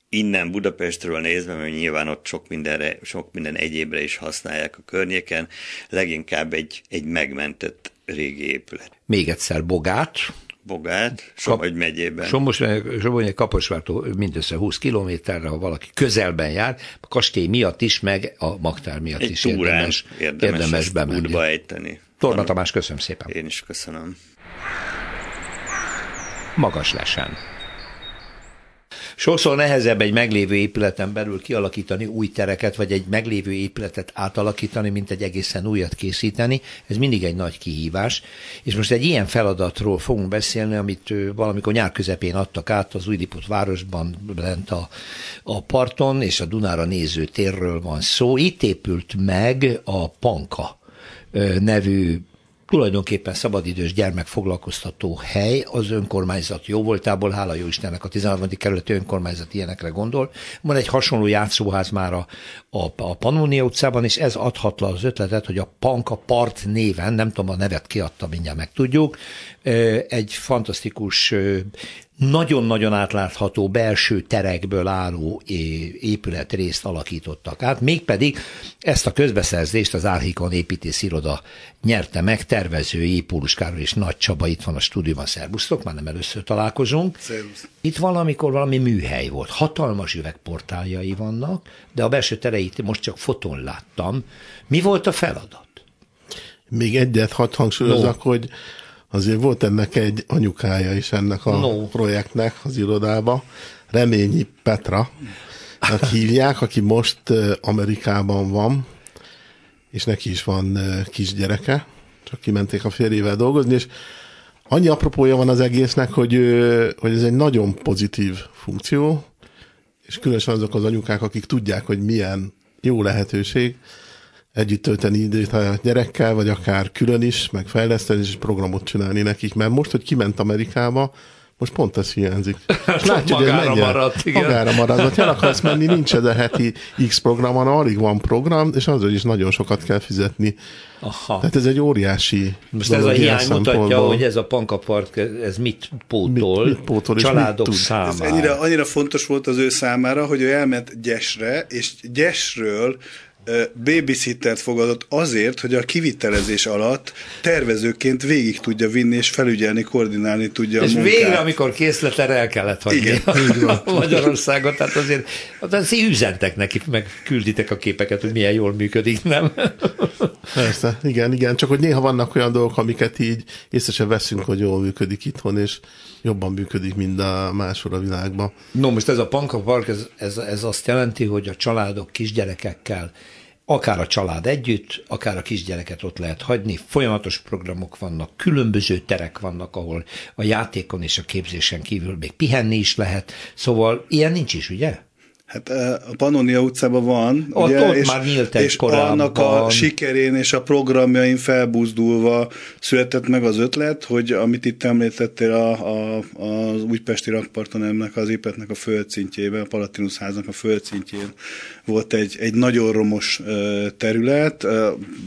innen Budapestről nézve, mert nyilván ott sok, mindenre, sok minden egyébre is használják a környéken, leginkább egy, egy megmentett régi épület. Még egyszer Bogát. Bogát, Somogy megyében. Somos, Somogy Kaposvártól mindössze 20 kilométerre, ha valaki közelben jár, a kastély miatt is, meg a Magtár miatt egy is érdemes, érdemes, érdemes bemenni. ejteni. Torna Tamás, köszönöm szépen. Én is köszönöm. Magas lesen. Sokszor nehezebb egy meglévő épületen belül kialakítani új tereket, vagy egy meglévő épületet átalakítani, mint egy egészen újat készíteni. Ez mindig egy nagy kihívás. És most egy ilyen feladatról fogunk beszélni, amit valamikor nyár közepén adtak át az Újdiput városban, lent a, a parton, és a Dunára néző térről van szó. Itt épült meg a Panka nevű tulajdonképpen szabadidős gyermekfoglalkoztató hely az önkormányzat jó voltából, hála jó Istennek a 13. kerületi önkormányzat ilyenekre gondol. Van egy hasonló játszóház már a, a, a Pannonia utcában, és ez adhatla az ötletet, hogy a Panka Part néven, nem tudom a nevet kiadta, mindjárt megtudjuk, egy fantasztikus nagyon-nagyon átlátható belső terekből álló épületrészt alakítottak át, mégpedig ezt a közbeszerzést az Árhikon építész iroda nyerte meg, tervezői Pólus Károly és Nagy Csaba itt van a stúdióban, szervusztok, már nem először találkozunk. Szervusz. Itt valamikor valami műhely volt, hatalmas üvegportáljai vannak, de a belső tereit most csak fotón láttam. Mi volt a feladat? Még egyet hadd hangsúlyozok, no. hogy azért volt ennek egy anyukája is ennek a no. projektnek az irodába, Reményi Petra, hívják, aki most Amerikában van, és neki is van kisgyereke, csak kimenték a férjével dolgozni, és annyi apropója van az egésznek, hogy, hogy ez egy nagyon pozitív funkció, és különösen azok az anyukák, akik tudják, hogy milyen jó lehetőség, együtt tölteni időt a gyerekkel, vagy akár külön is, meg fejleszteni és programot csinálni nekik. Mert most, hogy kiment Amerikába, most pont ez hiányzik. [LAUGHS] És látja, hogy magára maradt, igen. Magára maradt. Ha el akarsz menni, nincs ez a heti X program, hanem alig van program, és azért is nagyon sokat kell fizetni. Aha. Tehát ez egy óriási Most ez a hiány mutatja, hogy ez a pankapart, ez mit pótol, mit, mit pótol családok mit számára. Ez annyira, annyira fontos volt az ő számára, hogy ő elment Gyesre, és Gyesről babysittert fogadott azért, hogy a kivitelezés alatt tervezőként végig tudja vinni és felügyelni, koordinálni tudja és a munkát. végre, amikor készletre el kellett hagyni Igen. a Magyarországot, tehát azért, azért üzentek neki, meg külditek a képeket, hogy milyen jól működik, nem? Persze, igen, igen, csak hogy néha vannak olyan dolgok, amiket így észre sem veszünk, hogy jól működik itthon, és jobban működik, mint a máshol a világban. No, most ez a Panka Park, ez, ez, ez azt jelenti, hogy a családok kisgyerekekkel akár a család együtt, akár a kisgyereket ott lehet hagyni, folyamatos programok vannak, különböző terek vannak, ahol a játékon és a képzésen kívül még pihenni is lehet, szóval ilyen nincs is, ugye? Hát a Pannonia utcában van, ott, ugye, ott és, már nyílt és korábban. annak a sikerén és a programjain felbuzdulva született meg az ötlet, hogy amit itt említettél a, a, az újpesti rakparton ennek az épületnek a földszintjében, a Palatinus háznak a földszintjén volt egy, egy nagyon romos terület,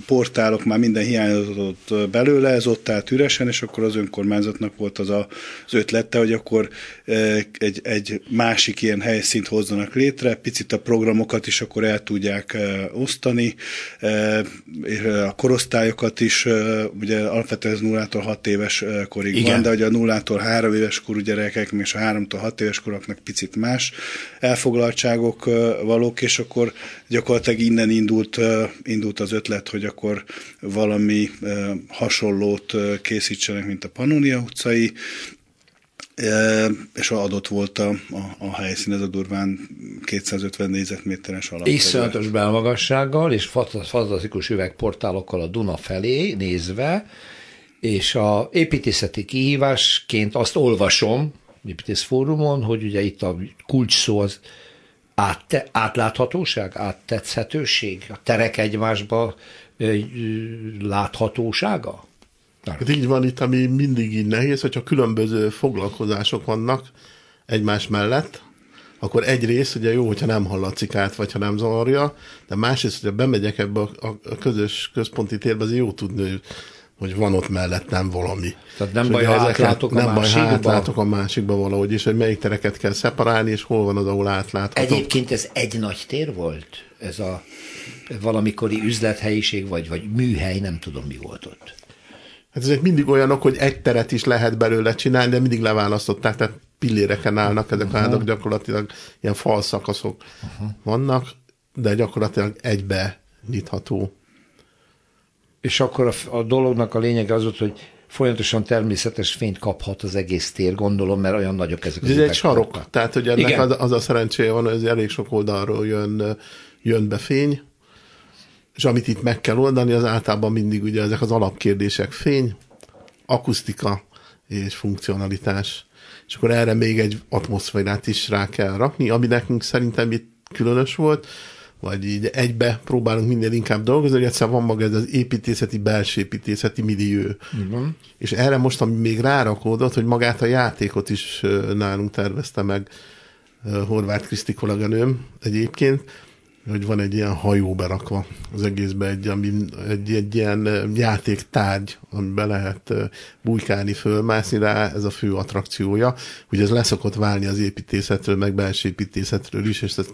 portálok már minden hiányzott belőle, ez ott állt üresen, és akkor az önkormányzatnak volt az a, az ötlete, hogy akkor egy, egy másik ilyen helyszínt hozzanak létre, picit a programokat is akkor el tudják osztani, és a korosztályokat is, ugye alapvetően ez nullától hat éves korig Igen. van, de ugye a nullától három éves korú gyerekek, és a háromtól hat éves koroknak picit más elfoglaltságok valók, és akkor gyakorlatilag innen indult, indult az ötlet, hogy akkor valami hasonlót készítsenek, mint a Pannonia utcai, és adott volt a, a, a helyszín, ez a durván 250 négyzetméteres alap. Iszonyatos belmagassággal, és fantasztikus üvegportálokkal a Duna felé nézve, és a építészeti kihívásként azt olvasom, építész fórumon, hogy ugye itt a kulcs szó az átte, átláthatóság, áttetszhetőség, a terek egymásba láthatósága? Hát így van itt, ami mindig így nehéz, hogyha különböző foglalkozások vannak egymás mellett, akkor egy rész ugye jó, hogyha nem hallatszik át, vagy ha nem zavarja, de másrészt, hogyha bemegyek ebbe a, a közös központi térbe, azért jó tudni, hogy van ott mellettem valami. Tehát nem baj, ha átlátok a nem másikba? baj, ha átlátok a másikba valahogy, és hogy melyik tereket kell szeparálni, és hol van az, ahol átláthatok. Egyébként ez egy nagy tér volt? Ez a valamikori üzlethelyiség, vagy, vagy műhely, nem tudom, mi volt ott. Hát ezek mindig olyanok, hogy egy teret is lehet belőle csinálni, de mindig leválasztották, tehát pilléreken állnak ezek uh-huh. a házak, gyakorlatilag ilyen falszakaszok uh-huh. vannak, de gyakorlatilag egybe nyitható. És akkor a, a dolognak a lényege az volt, hogy folyamatosan természetes fényt kaphat az egész tér, gondolom, mert olyan nagyok ezek az Ez egy sarok, tehát hogy ennek az, az a szerencséje van, hogy elég sok oldalról jön, jön be fény, és amit itt meg kell oldani, az általában mindig ugye ezek az alapkérdések, fény, akusztika és funkcionalitás. És akkor erre még egy atmoszférát is rá kell rakni, ami nekünk szerintem itt különös volt, vagy így egybe próbálunk minél inkább dolgozni, hogy egyszer van maga ez az építészeti, belső építészeti millió. Uh-huh. És erre most, ami még rárakódott, hogy magát a játékot is nálunk tervezte meg Horváth Kriszti kolléganőm egyébként, hogy van egy ilyen hajó berakva az egészbe, egy, ami, egy, egy ilyen játéktárgy, amiben lehet bujkálni, fölmászni rá, ez a fő attrakciója. Ugye ez leszokott válni az építészetről, meg belső építészetről is, és ezt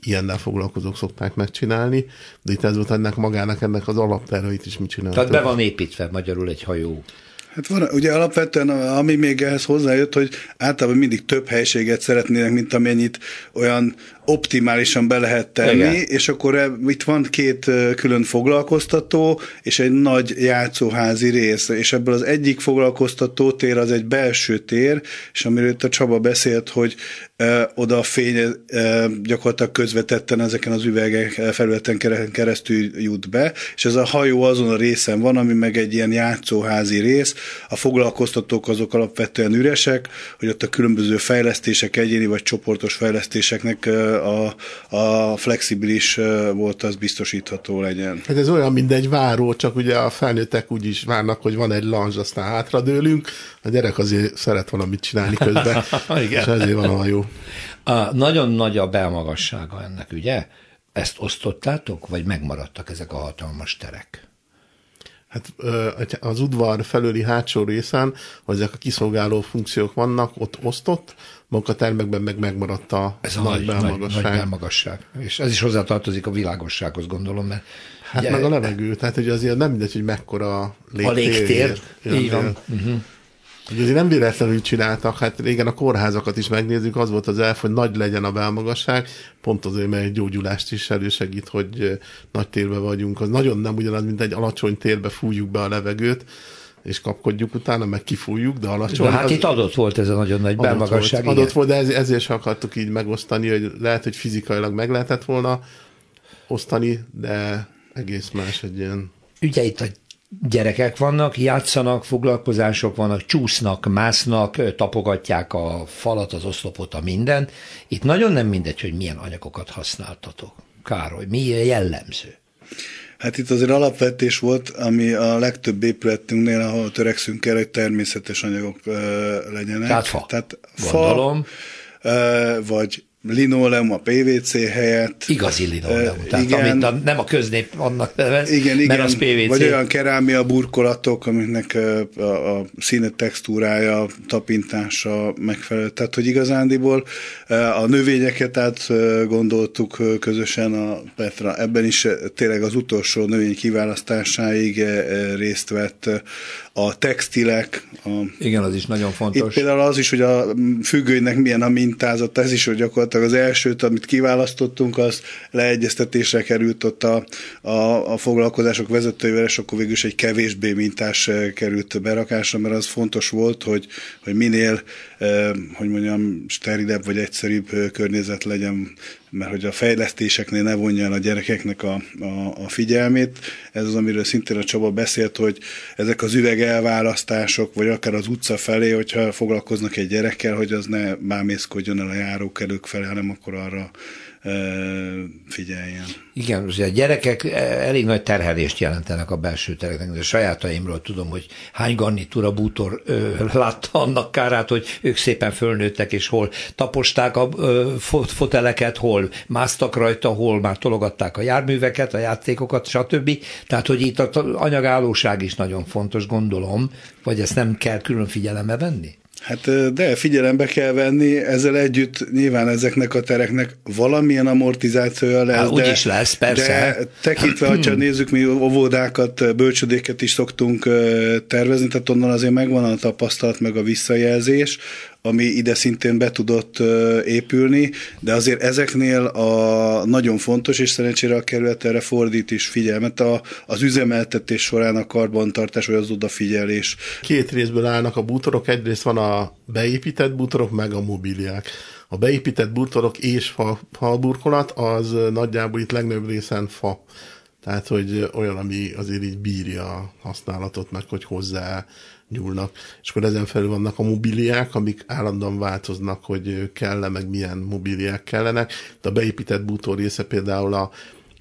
ilyennel foglalkozók szokták megcsinálni, de itt ez volt ennek magának, ennek az alapterveit is mit csináltak. Tehát be van építve magyarul egy hajó. Hát van, ugye alapvetően, ami még ehhez hozzájött, hogy általában mindig több helységet szeretnének, mint amennyit olyan optimálisan be lehet tenni, Igen. és akkor e, itt van két külön foglalkoztató, és egy nagy játszóházi rész, és ebből az egyik foglalkoztató tér az egy belső tér, és amiről itt a Csaba beszélt, hogy e, oda a fény e, gyakorlatilag közvetetten ezeken az üvegek felületen keresztül jut be, és ez a hajó azon a részen van, ami meg egy ilyen játszóházi rész, a foglalkoztatók azok alapvetően üresek, hogy ott a különböző fejlesztések, egyéni vagy csoportos fejlesztéseknek a, a flexibilis volt, az biztosítható legyen. Hát ez olyan, mint egy váró, csak ugye a felnőttek úgy is várnak, hogy van egy lanzs, aztán hátradőlünk, a gyerek azért szeret valamit csinálni közben, [LAUGHS] Igen. és ezért van a jó. A, nagyon nagy a belmagassága ennek, ugye? Ezt osztottátok, vagy megmaradtak ezek a hatalmas terek? Hát az udvar felőli hátsó részen, hogy ezek a kiszolgáló funkciók vannak, ott osztott, munkatermekben meg megmaradt a ez a nagy, nagy, nagy, nagy belmagasság. És ez is hozzátartozik a világossághoz, gondolom, mert Hát ugye, meg a levegő, tehát hogy azért nem mindegy, hogy mekkora légtér. A légtér, így van. Uh-huh. Azért nem véletlenül csináltak, hát régen a kórházakat is megnézzük, az volt az elf, hogy nagy legyen a belmagasság, pont azért, mert egy gyógyulást is elősegít, hogy nagy térbe vagyunk. Az nagyon nem ugyanaz, mint egy alacsony térbe fújjuk be a levegőt, és kapkodjuk utána, meg kifújjuk, de alacsony. De hát az, itt adott volt ez a nagyon nagy adott belmagasság. Volt, adott volt, de ez, ezért sem akartuk így megosztani, hogy lehet, hogy fizikailag meg lehetett volna osztani, de egész más egy ilyen... Ugye itt a gyerekek vannak, játszanak, foglalkozások vannak, csúsznak, másznak, tapogatják a falat, az oszlopot, a mindent. Itt nagyon nem mindegy, hogy milyen anyagokat használtatok. Károly, mi jellemző? Hát itt azért alapvetés volt, ami a legtöbb épületünknél, ahol törekszünk el, hogy természetes anyagok legyenek. Tehát fa. Tehát fa, uh, vagy linoleum a PVC helyett. Igazi linoleum, uh, tehát igen, amit a, nem a köznép annak nevez, igen, igen, mert az PVC. Vagy olyan kerámia burkolatok, amiknek a, a, a színe textúrája, tapintása megfelelő. Tehát, hogy igazándiból a növényeket át gondoltuk közösen a Petra. Ebben is tényleg az utolsó növény kiválasztásáig részt vett a textilek. A, Igen, az is nagyon fontos. Itt például az is, hogy a függőnek milyen a mintázata, ez is, hogy gyakorlatilag az elsőt, amit kiválasztottunk, az leegyeztetésre került ott a, a, a foglalkozások vezetőivel, és akkor végül is egy kevésbé mintás eh, került berakásra, mert az fontos volt, hogy, hogy minél, eh, hogy mondjam, sterilebb vagy egyszerűbb eh, környezet legyen mert hogy a fejlesztéseknél ne vonja el a gyerekeknek a, a, a figyelmét. Ez az, amiről szintén a Csaba beszélt, hogy ezek az üvegelválasztások, vagy akár az utca felé, hogyha foglalkoznak egy gyerekkel, hogy az ne bámészkodjon el a járókelők felé, hanem akkor arra figyeljen. Igen, a gyerekek elég nagy terhelést jelentenek a belső tereknek. A sajátaimról tudom, hogy hány garnitúra bútor ö, látta annak kárát, hogy ők szépen fölnőttek, és hol taposták a ö, foteleket, hol másztak rajta, hol már tologatták a járműveket, a játékokat, stb. Tehát, hogy itt az anyagállóság is nagyon fontos, gondolom, vagy ezt nem kell külön figyelembe venni? Hát de figyelembe kell venni, ezzel együtt nyilván ezeknek a tereknek valamilyen amortizációja lesz. Hát, úgy is lesz, persze. De tekintve, hogyha nézzük, mi óvodákat, bölcsödéket is szoktunk tervezni, tehát onnan azért megvan a tapasztalat, meg a visszajelzés, ami ide szintén be tudott épülni, de azért ezeknél a nagyon fontos, és szerencsére a kerület erre fordít is figyelmet, a, az üzemeltetés során a karbantartás, vagy az odafigyelés. Két részből állnak a bútorok, egyrészt van a beépített bútorok, meg a mobiliák. A beépített bútorok és fa, falburkolat az nagyjából itt legnagyobb részen fa. Tehát, hogy olyan, ami azért így bírja a használatot, meg hogy hozzá nyúlnak. És akkor ezen felül vannak a mobiliák, amik állandóan változnak, hogy kell-e, meg milyen mobiliák kellenek. De a beépített bútor része például a,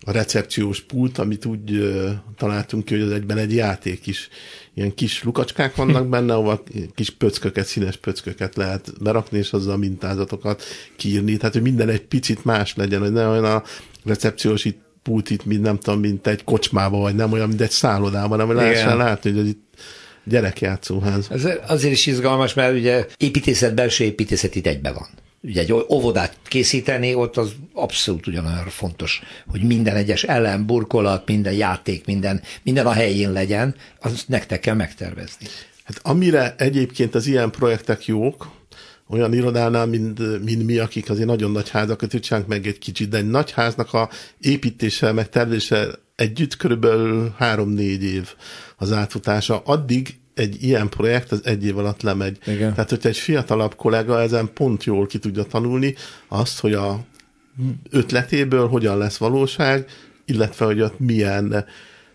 a recepciós pult, amit úgy uh, találtunk ki, hogy az egyben egy játék is. Ilyen kis lukacskák vannak [LAUGHS] benne, ahol kis pöcköket, színes pöcköket lehet berakni, és azzal mintázatokat kiírni. Tehát, hogy minden egy picit más legyen, hogy ne olyan a recepciós itt pult itt, mint nem tudom, mint egy kocsmába, vagy nem olyan, mint egy szállodában, hanem lehessen látni, hogy az itt gyerekjátszóház. Ez azért is izgalmas, mert ugye építészet, belső építészet itt egybe van. Ugye egy óvodát készíteni, ott az abszolút ugyanolyan fontos, hogy minden egyes ellen, burkolat, minden játék, minden, minden a helyén legyen, az nektek kell megtervezni. Hát amire egyébként az ilyen projektek jók, olyan irodánál, mint, mint mi, akik azért nagyon nagy házakat csinálunk meg egy kicsit, de egy nagy háznak a építése, meg tervezése együtt körülbelül három-négy év az átfutása. Addig egy ilyen projekt az egy év alatt lemegy. Igen. Tehát, hogyha egy fiatalabb kollega ezen pont jól ki tudja tanulni azt, hogy a ötletéből hogyan lesz valóság, illetve, hogy ott milyen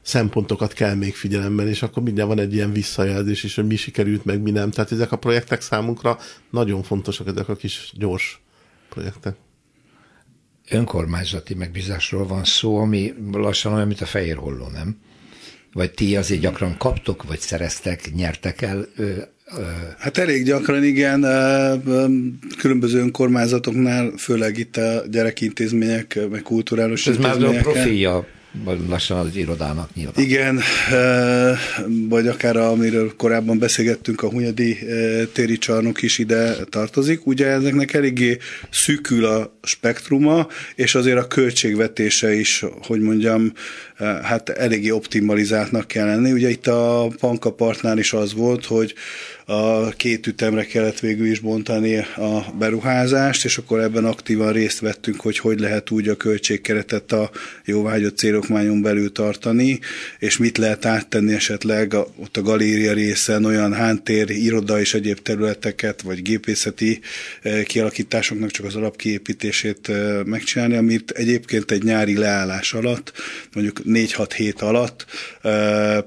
szempontokat kell még figyelemben, és akkor mindjárt van egy ilyen visszajelzés is, hogy mi sikerült, meg mi nem. Tehát ezek a projektek számunkra nagyon fontosak, ezek a kis gyors projektek. Önkormányzati megbízásról van szó, ami lassan olyan, mint a fehér holló, nem? Vagy ti azért gyakran kaptok, vagy szereztek, nyertek el Hát elég gyakran igen, különböző önkormányzatoknál, főleg itt a gyerekintézmények, meg kulturális. Ez már a profilja lassan az irodának nyilván. Igen, vagy akár amiről korábban beszélgettünk, a Hunyadi téri csarnok is ide tartozik. Ugye ezeknek eléggé szűkül a spektruma, és azért a költségvetése is, hogy mondjam, hát eléggé optimalizáltnak kell lenni. Ugye itt a Pankapartnál is az volt, hogy a két ütemre kellett végül is bontani a beruházást, és akkor ebben aktívan részt vettünk, hogy hogy lehet úgy a költségkeretet a jóvágyott célokmányon belül tartani, és mit lehet áttenni esetleg a, ott a galéria részen olyan hántér, iroda és egyéb területeket, vagy gépészeti eh, kialakításoknak csak az alapkiépítését eh, megcsinálni, amit egyébként egy nyári leállás alatt, mondjuk 4-6 hét alatt eh,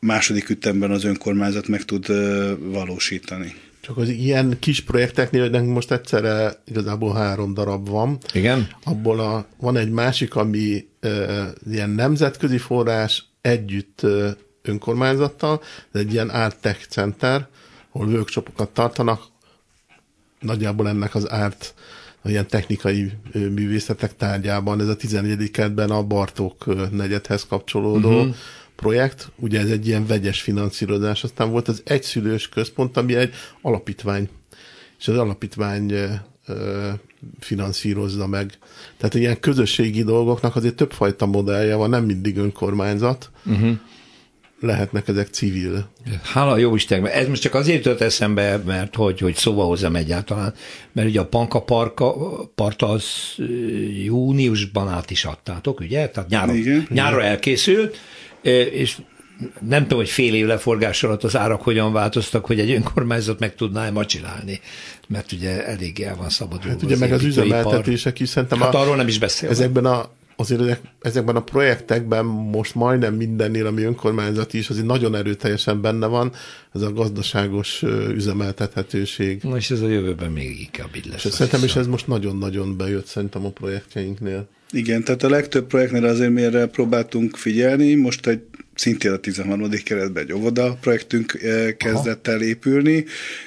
második ütemben az önkormányzat meg tud valósítani. Csak az ilyen kis projekteknél, hogy nekünk most egyszerre igazából három darab van. Igen. Abból a, van egy másik, ami e, ilyen nemzetközi forrás együtt e, önkormányzattal, ez egy ilyen Art Tech Center, ahol workshopokat tartanak, nagyjából ennek az árt ilyen technikai művészetek tárgyában, ez a 14. kertben a Bartók negyedhez kapcsolódó uh-huh projekt, ugye ez egy ilyen vegyes finanszírozás, aztán volt az egyszülős központ, ami egy alapítvány, és az alapítvány finanszírozza meg. Tehát ilyen közösségi dolgoknak azért többfajta modellje van, nem mindig önkormányzat. Uh-huh. Lehetnek ezek civil. Hála jó Isten, ez most csak azért jutott eszembe, mert hogy, hogy szóba hozzam egyáltalán, mert ugye a Panka parka, parta az júniusban át is adtátok, ugye? Tehát nyáron, igen, nyáron elkészült, és nem tudom, hogy fél év leforgás alatt az árak hogyan változtak, hogy egy önkormányzat meg tudná ma csinálni, mert ugye elég el van szabadulva. Hát ugye meg az üzemeltetések is szerintem hát a, arról nem is beszél. Ezekben a azért ezek, ezekben a projektekben most majdnem mindennél, ami önkormányzati is, azért nagyon erőteljesen benne van, ez a gazdaságos üzemeltethetőség. Na és ez a jövőben még inkább így lesz. És szerintem is ez most nagyon-nagyon bejött szerintem a projektjeinknél. Igen, tehát a legtöbb projektnél azért mi erre próbáltunk figyelni, most egy szintén a 13. keretben egy óvoda projektünk eh, kezdett el épülni,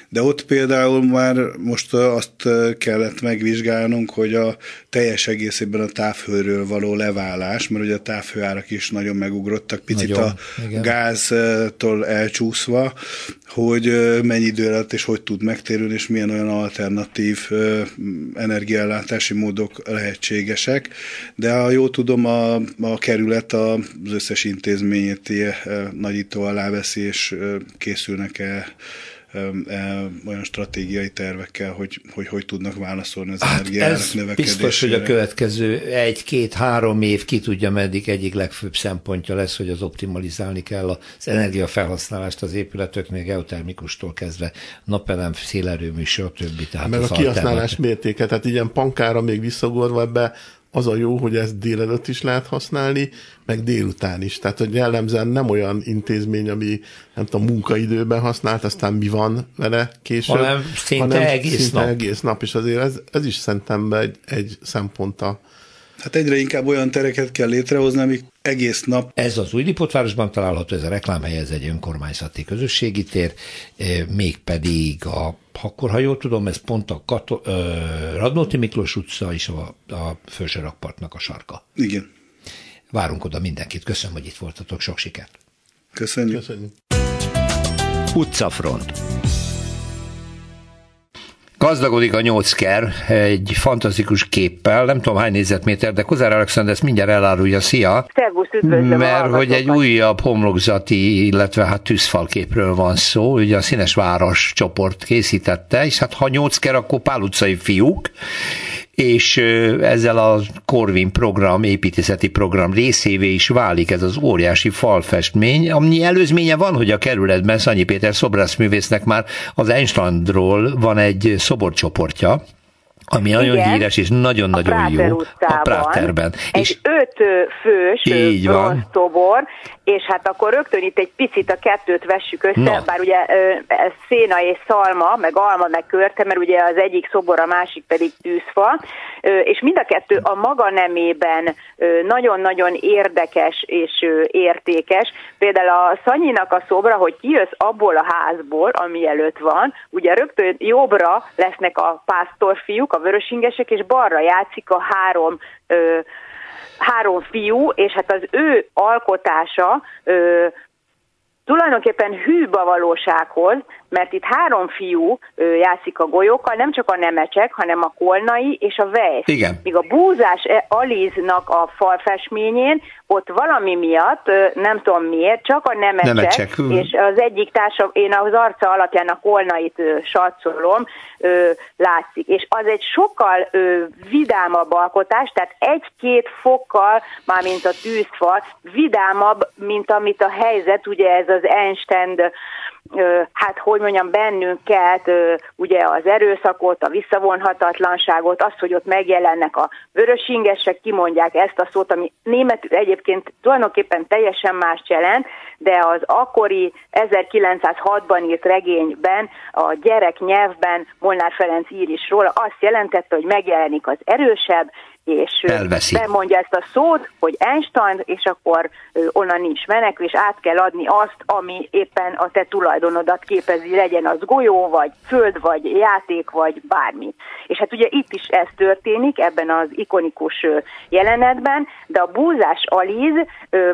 de ott például már most eh, azt eh, kellett megvizsgálnunk, hogy a teljes egészében a távhőről való leválás, mert ugye a távhőárak is nagyon megugrottak, picit nagyon, a igen. gáztól elcsúszva, hogy mennyi idő alatt és hogy tud megtérülni, és milyen olyan alternatív energiállátási módok lehetségesek. De ha jól tudom, a, a kerület az összes intézményét nagyító alá veszi, és készülnek-e olyan stratégiai tervekkel, hogy hogy, hogy tudnak válaszolni az hát energiárak növekedésére. Biztos, hogy a következő egy-két-három év ki tudja, meddig egyik legfőbb szempontja lesz, hogy az optimalizálni kell az energiafelhasználást az épületöknél, geotermikustól kezdve napelem, szélerőmű, stb. Tehát Meg a kihasználás mértéke, tehát ilyen pankára még visszagorva ebbe az a jó, hogy ezt délelőtt is lehet használni, meg délután is. Tehát, hogy jellemzően nem olyan intézmény, ami nem tudom, munkaidőben használt, aztán mi van vele később. Hanem szinte hanem egész szinte nap. egész nap, és azért ez, ez is szerintem egy, egy szempont a Hát egyre inkább olyan tereket kell létrehozni, amik egész nap. Ez az új Lipotvárosban található, ez a reklámhely, ez egy önkormányzati közösségi tér, eh, mégpedig a, akkor ha jól tudom, ez pont a Kato, Radnóti Miklós utca és a, a Főső rakpartnak a sarka. Igen. Várunk oda mindenkit. Köszönöm, hogy itt voltatok. Sok sikert. Köszönjük. Köszönjük. Utcafront. Gazdagodik a nyolcker egy fantasztikus képpel, nem tudom hány négyzetméter, de Kozár Alexander ezt mindjárt elárulja, szia! Szervusz, Mert hogy egy újabb homlokzati, illetve hát tűzfalképről van szó, ugye a Színes Város csoport készítette, és hát ha nyolcker, akkor Pál utcai fiúk, és ezzel a Corvin program, építészeti program részévé is válik ez az óriási falfestmény, ami előzménye van, hogy a kerületben Szanyi Péter szobrászművésznek már az Einsteinról van egy szoborcsoportja, ami Igen, nagyon híres és nagyon-nagyon jó. a Práterben. Egy és öt fős így van. szobor, és hát akkor rögtön itt egy picit a kettőt vessük össze, Na. bár ugye ez széna és szalma, meg alma, meg körte, mert ugye az egyik szobor, a másik pedig tűzfa, és mind a kettő a maga nemében nagyon-nagyon érdekes és értékes. Például a Szanyinak a szobra, hogy kijössz abból a házból, ami előtt van, ugye rögtön jobbra lesznek a pásztorfiúk, a vörösingesek, és balra játszik a három három fiú, és hát az ő alkotása ö, tulajdonképpen hűbb a valósághoz, mert itt három fiú játszik a golyókkal, nem csak a nemecsek, hanem a kolnai és a vejsz. Igen. Míg a búzás e, Aliznak a falfestményén ott valami miatt, nem tudom miért, csak a nemecsek, nemecsek. és az egyik társa, én az arca alapján a kolnait satszolom, látszik. És az egy sokkal vidámabb alkotás, tehát egy-két fokkal, mármint a tűzfal, vidámabb, mint amit a helyzet, ugye ez az Einstein hát hogy mondjam, bennünket, ugye az erőszakot, a visszavonhatatlanságot, azt, hogy ott megjelennek a vörösingesek, kimondják ezt a szót, ami németül egyébként tulajdonképpen teljesen más jelent, de az akkori 1906-ban írt regényben, a gyerek nyelvben Molnár Ferenc ír is róla, azt jelentette, hogy megjelenik az erősebb, és Elveszi. bemondja ezt a szót, hogy Einstein, és akkor onnan nincs menekvés, át kell adni azt, ami éppen a te tulajdonodat képezi, legyen az golyó, vagy föld, vagy játék, vagy bármi. És hát ugye itt is ez történik, ebben az ikonikus jelenetben, de a búzás Aliz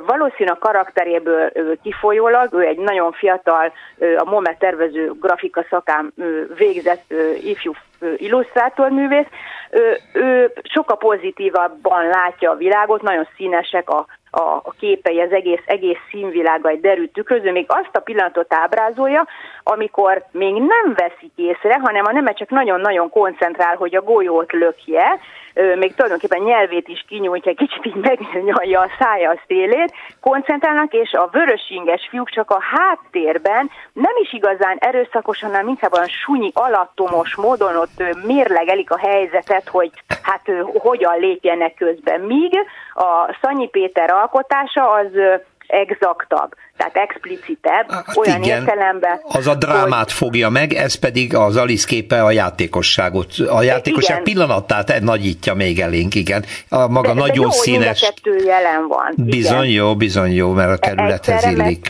valószínűleg a karakteréből kifolyólag, ő egy nagyon fiatal, a MOME tervező grafika szakán végzett ifjú illusztrátorművész, ő, ő sokkal pozitívabban látja a világot, nagyon színesek a, a, a képei, az egész, egész színvilága egy derült tükröző, még azt a pillanatot ábrázolja, amikor még nem veszik észre, hanem a neme csak nagyon-nagyon koncentrál, hogy a golyót lökje, még tulajdonképpen nyelvét is kinyújtja, kicsit így megnyalja a szája a szélét, koncentrálnak, és a vörösinges fiúk csak a háttérben nem is igazán erőszakosan, hanem inkább olyan sunyi, alattomos módon ott mérlegelik a helyzetet, hogy hát hogyan lépjenek közben. Míg a Szanyi Péter alkotása az exaktabb, tehát explicitebb, hát olyan igen, értelemben. Az a drámát hogy... fogja meg, ez pedig az Alice képe a játékosságot, a játékosság igen. pillanatát nagyítja még elénk, igen. A maga de, nagyon de jó, színes. kettő jelen van. Bizony igen. jó, bizony jó, mert a területhez illik.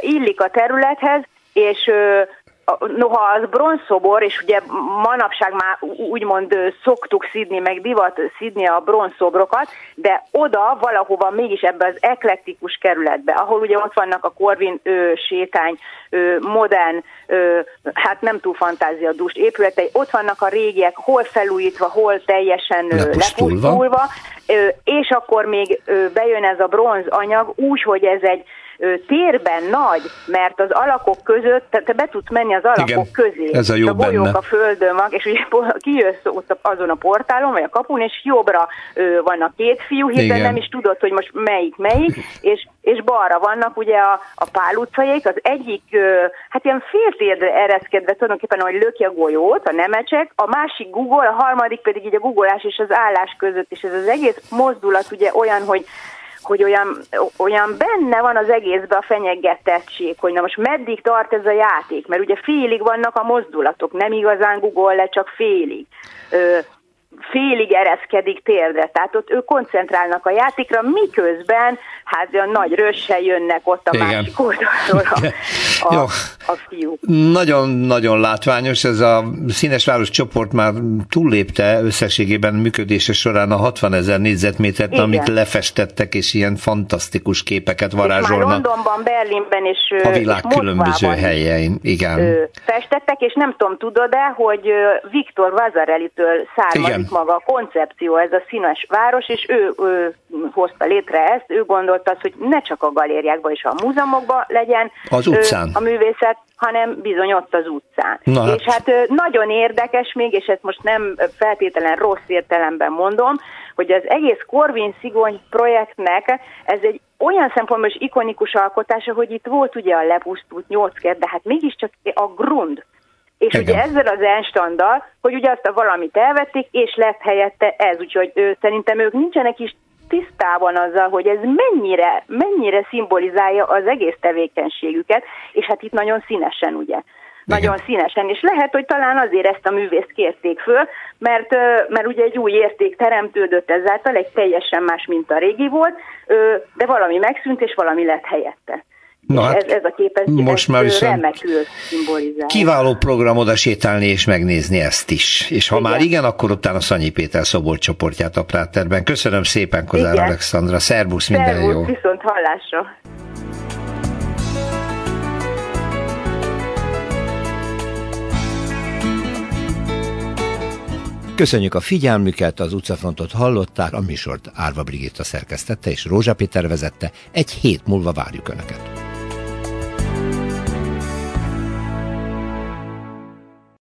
Illik a területhez, és noha az bronzszobor, és ugye manapság már úgymond szoktuk szidni, meg divat szidni a bronzszobrokat, de oda valahova mégis ebbe az eklektikus kerületbe, ahol ugye ott vannak a Korvin ő, sétány, ő, modern, ő, hát nem túl fantáziadús épületei, ott vannak a régiek, hol felújítva, hol teljesen lepusztulva, lepusztulva és akkor még bejön ez a bronz anyag úgy, hogy ez egy térben nagy, mert az alakok között, te be tudsz menni az alakok Igen, közé. Ez a jó a bolyók benne. a földön van, és ugye kijössz ott azon a portálon, vagy a kapun, és jobbra van a két fiú, hiszen nem is tudod, hogy most melyik melyik, [LAUGHS] és, és balra vannak ugye a, a Pál utcaiak, az egyik, hát ilyen féltérdre ereszkedve tulajdonképpen, hogy löki a golyót, a nemecsek, a másik Google, a harmadik pedig így a googolás és az állás között, és ez az egész mozdulat ugye olyan, hogy hogy olyan, olyan benne van az egészben a fenyegetettség, hogy na most meddig tart ez a játék, mert ugye félig vannak a mozdulatok, nem igazán Google le, csak félig. Félig ereszkedik térdre, tehát ott ők koncentrálnak a játékra, miközben hát olyan nagy rössel jönnek ott a Igen. másik oldalról a, a, Jó. a fiúk. Nagyon-nagyon látványos, ez a Színesváros csoport már túllépte összességében működése során a 60 ezer négyzetmétert, Igen. amit lefestettek, és ilyen fantasztikus képeket varázsolnak. És már Londonban, Berlinben és A világ és különböző helyein, igen. Festettek, és nem tudom, tudod-e, hogy Viktor Vazarelitől származik Igen. maga a koncepció, ez a színes város, és ő, ő hozta létre ezt, ő gondolta azt, hogy ne csak a galériákban és a múzeumokban legyen az utcán. a művészet, hanem bizony ott az utcán. Na hát. És hát nagyon érdekes még, és ezt most nem feltételen rossz értelemben mondom, hogy az egész Korvin Szigony projektnek ez egy olyan szempontból is ikonikus alkotása, hogy itt volt ugye a lepusztult nyolckert, de hát mégiscsak a grund, és Igen. ugye ezzel az enstanddal, hogy ugye azt a valamit elvették, és lett helyette ez, úgyhogy ő, szerintem ők nincsenek is tisztában azzal, hogy ez mennyire, mennyire szimbolizálja az egész tevékenységüket, és hát itt nagyon színesen, ugye. Nagyon színesen, és lehet, hogy talán azért ezt a művészt kérték föl, mert, mert ugye egy új érték teremtődött ezáltal, egy teljesen más, mint a régi volt, de valami megszűnt, és valami lett helyette. Na hát, ez, ez a kép, ez, most már viszont remekül szimbolizál. Kiváló program oda sétálni és megnézni ezt is. És ha igen. már igen, akkor utána Szanyi Péter Szobor csoportját a Práterben. Köszönöm szépen, Kozár igen. Alexandra. Szervusz, minden Szervusz, jó. viszont hallásra. Köszönjük a figyelmüket, az utcafrontot hallották, a műsort Árva Brigitta szerkesztette és Rózsa Péter vezette. Egy hét múlva várjuk Önöket.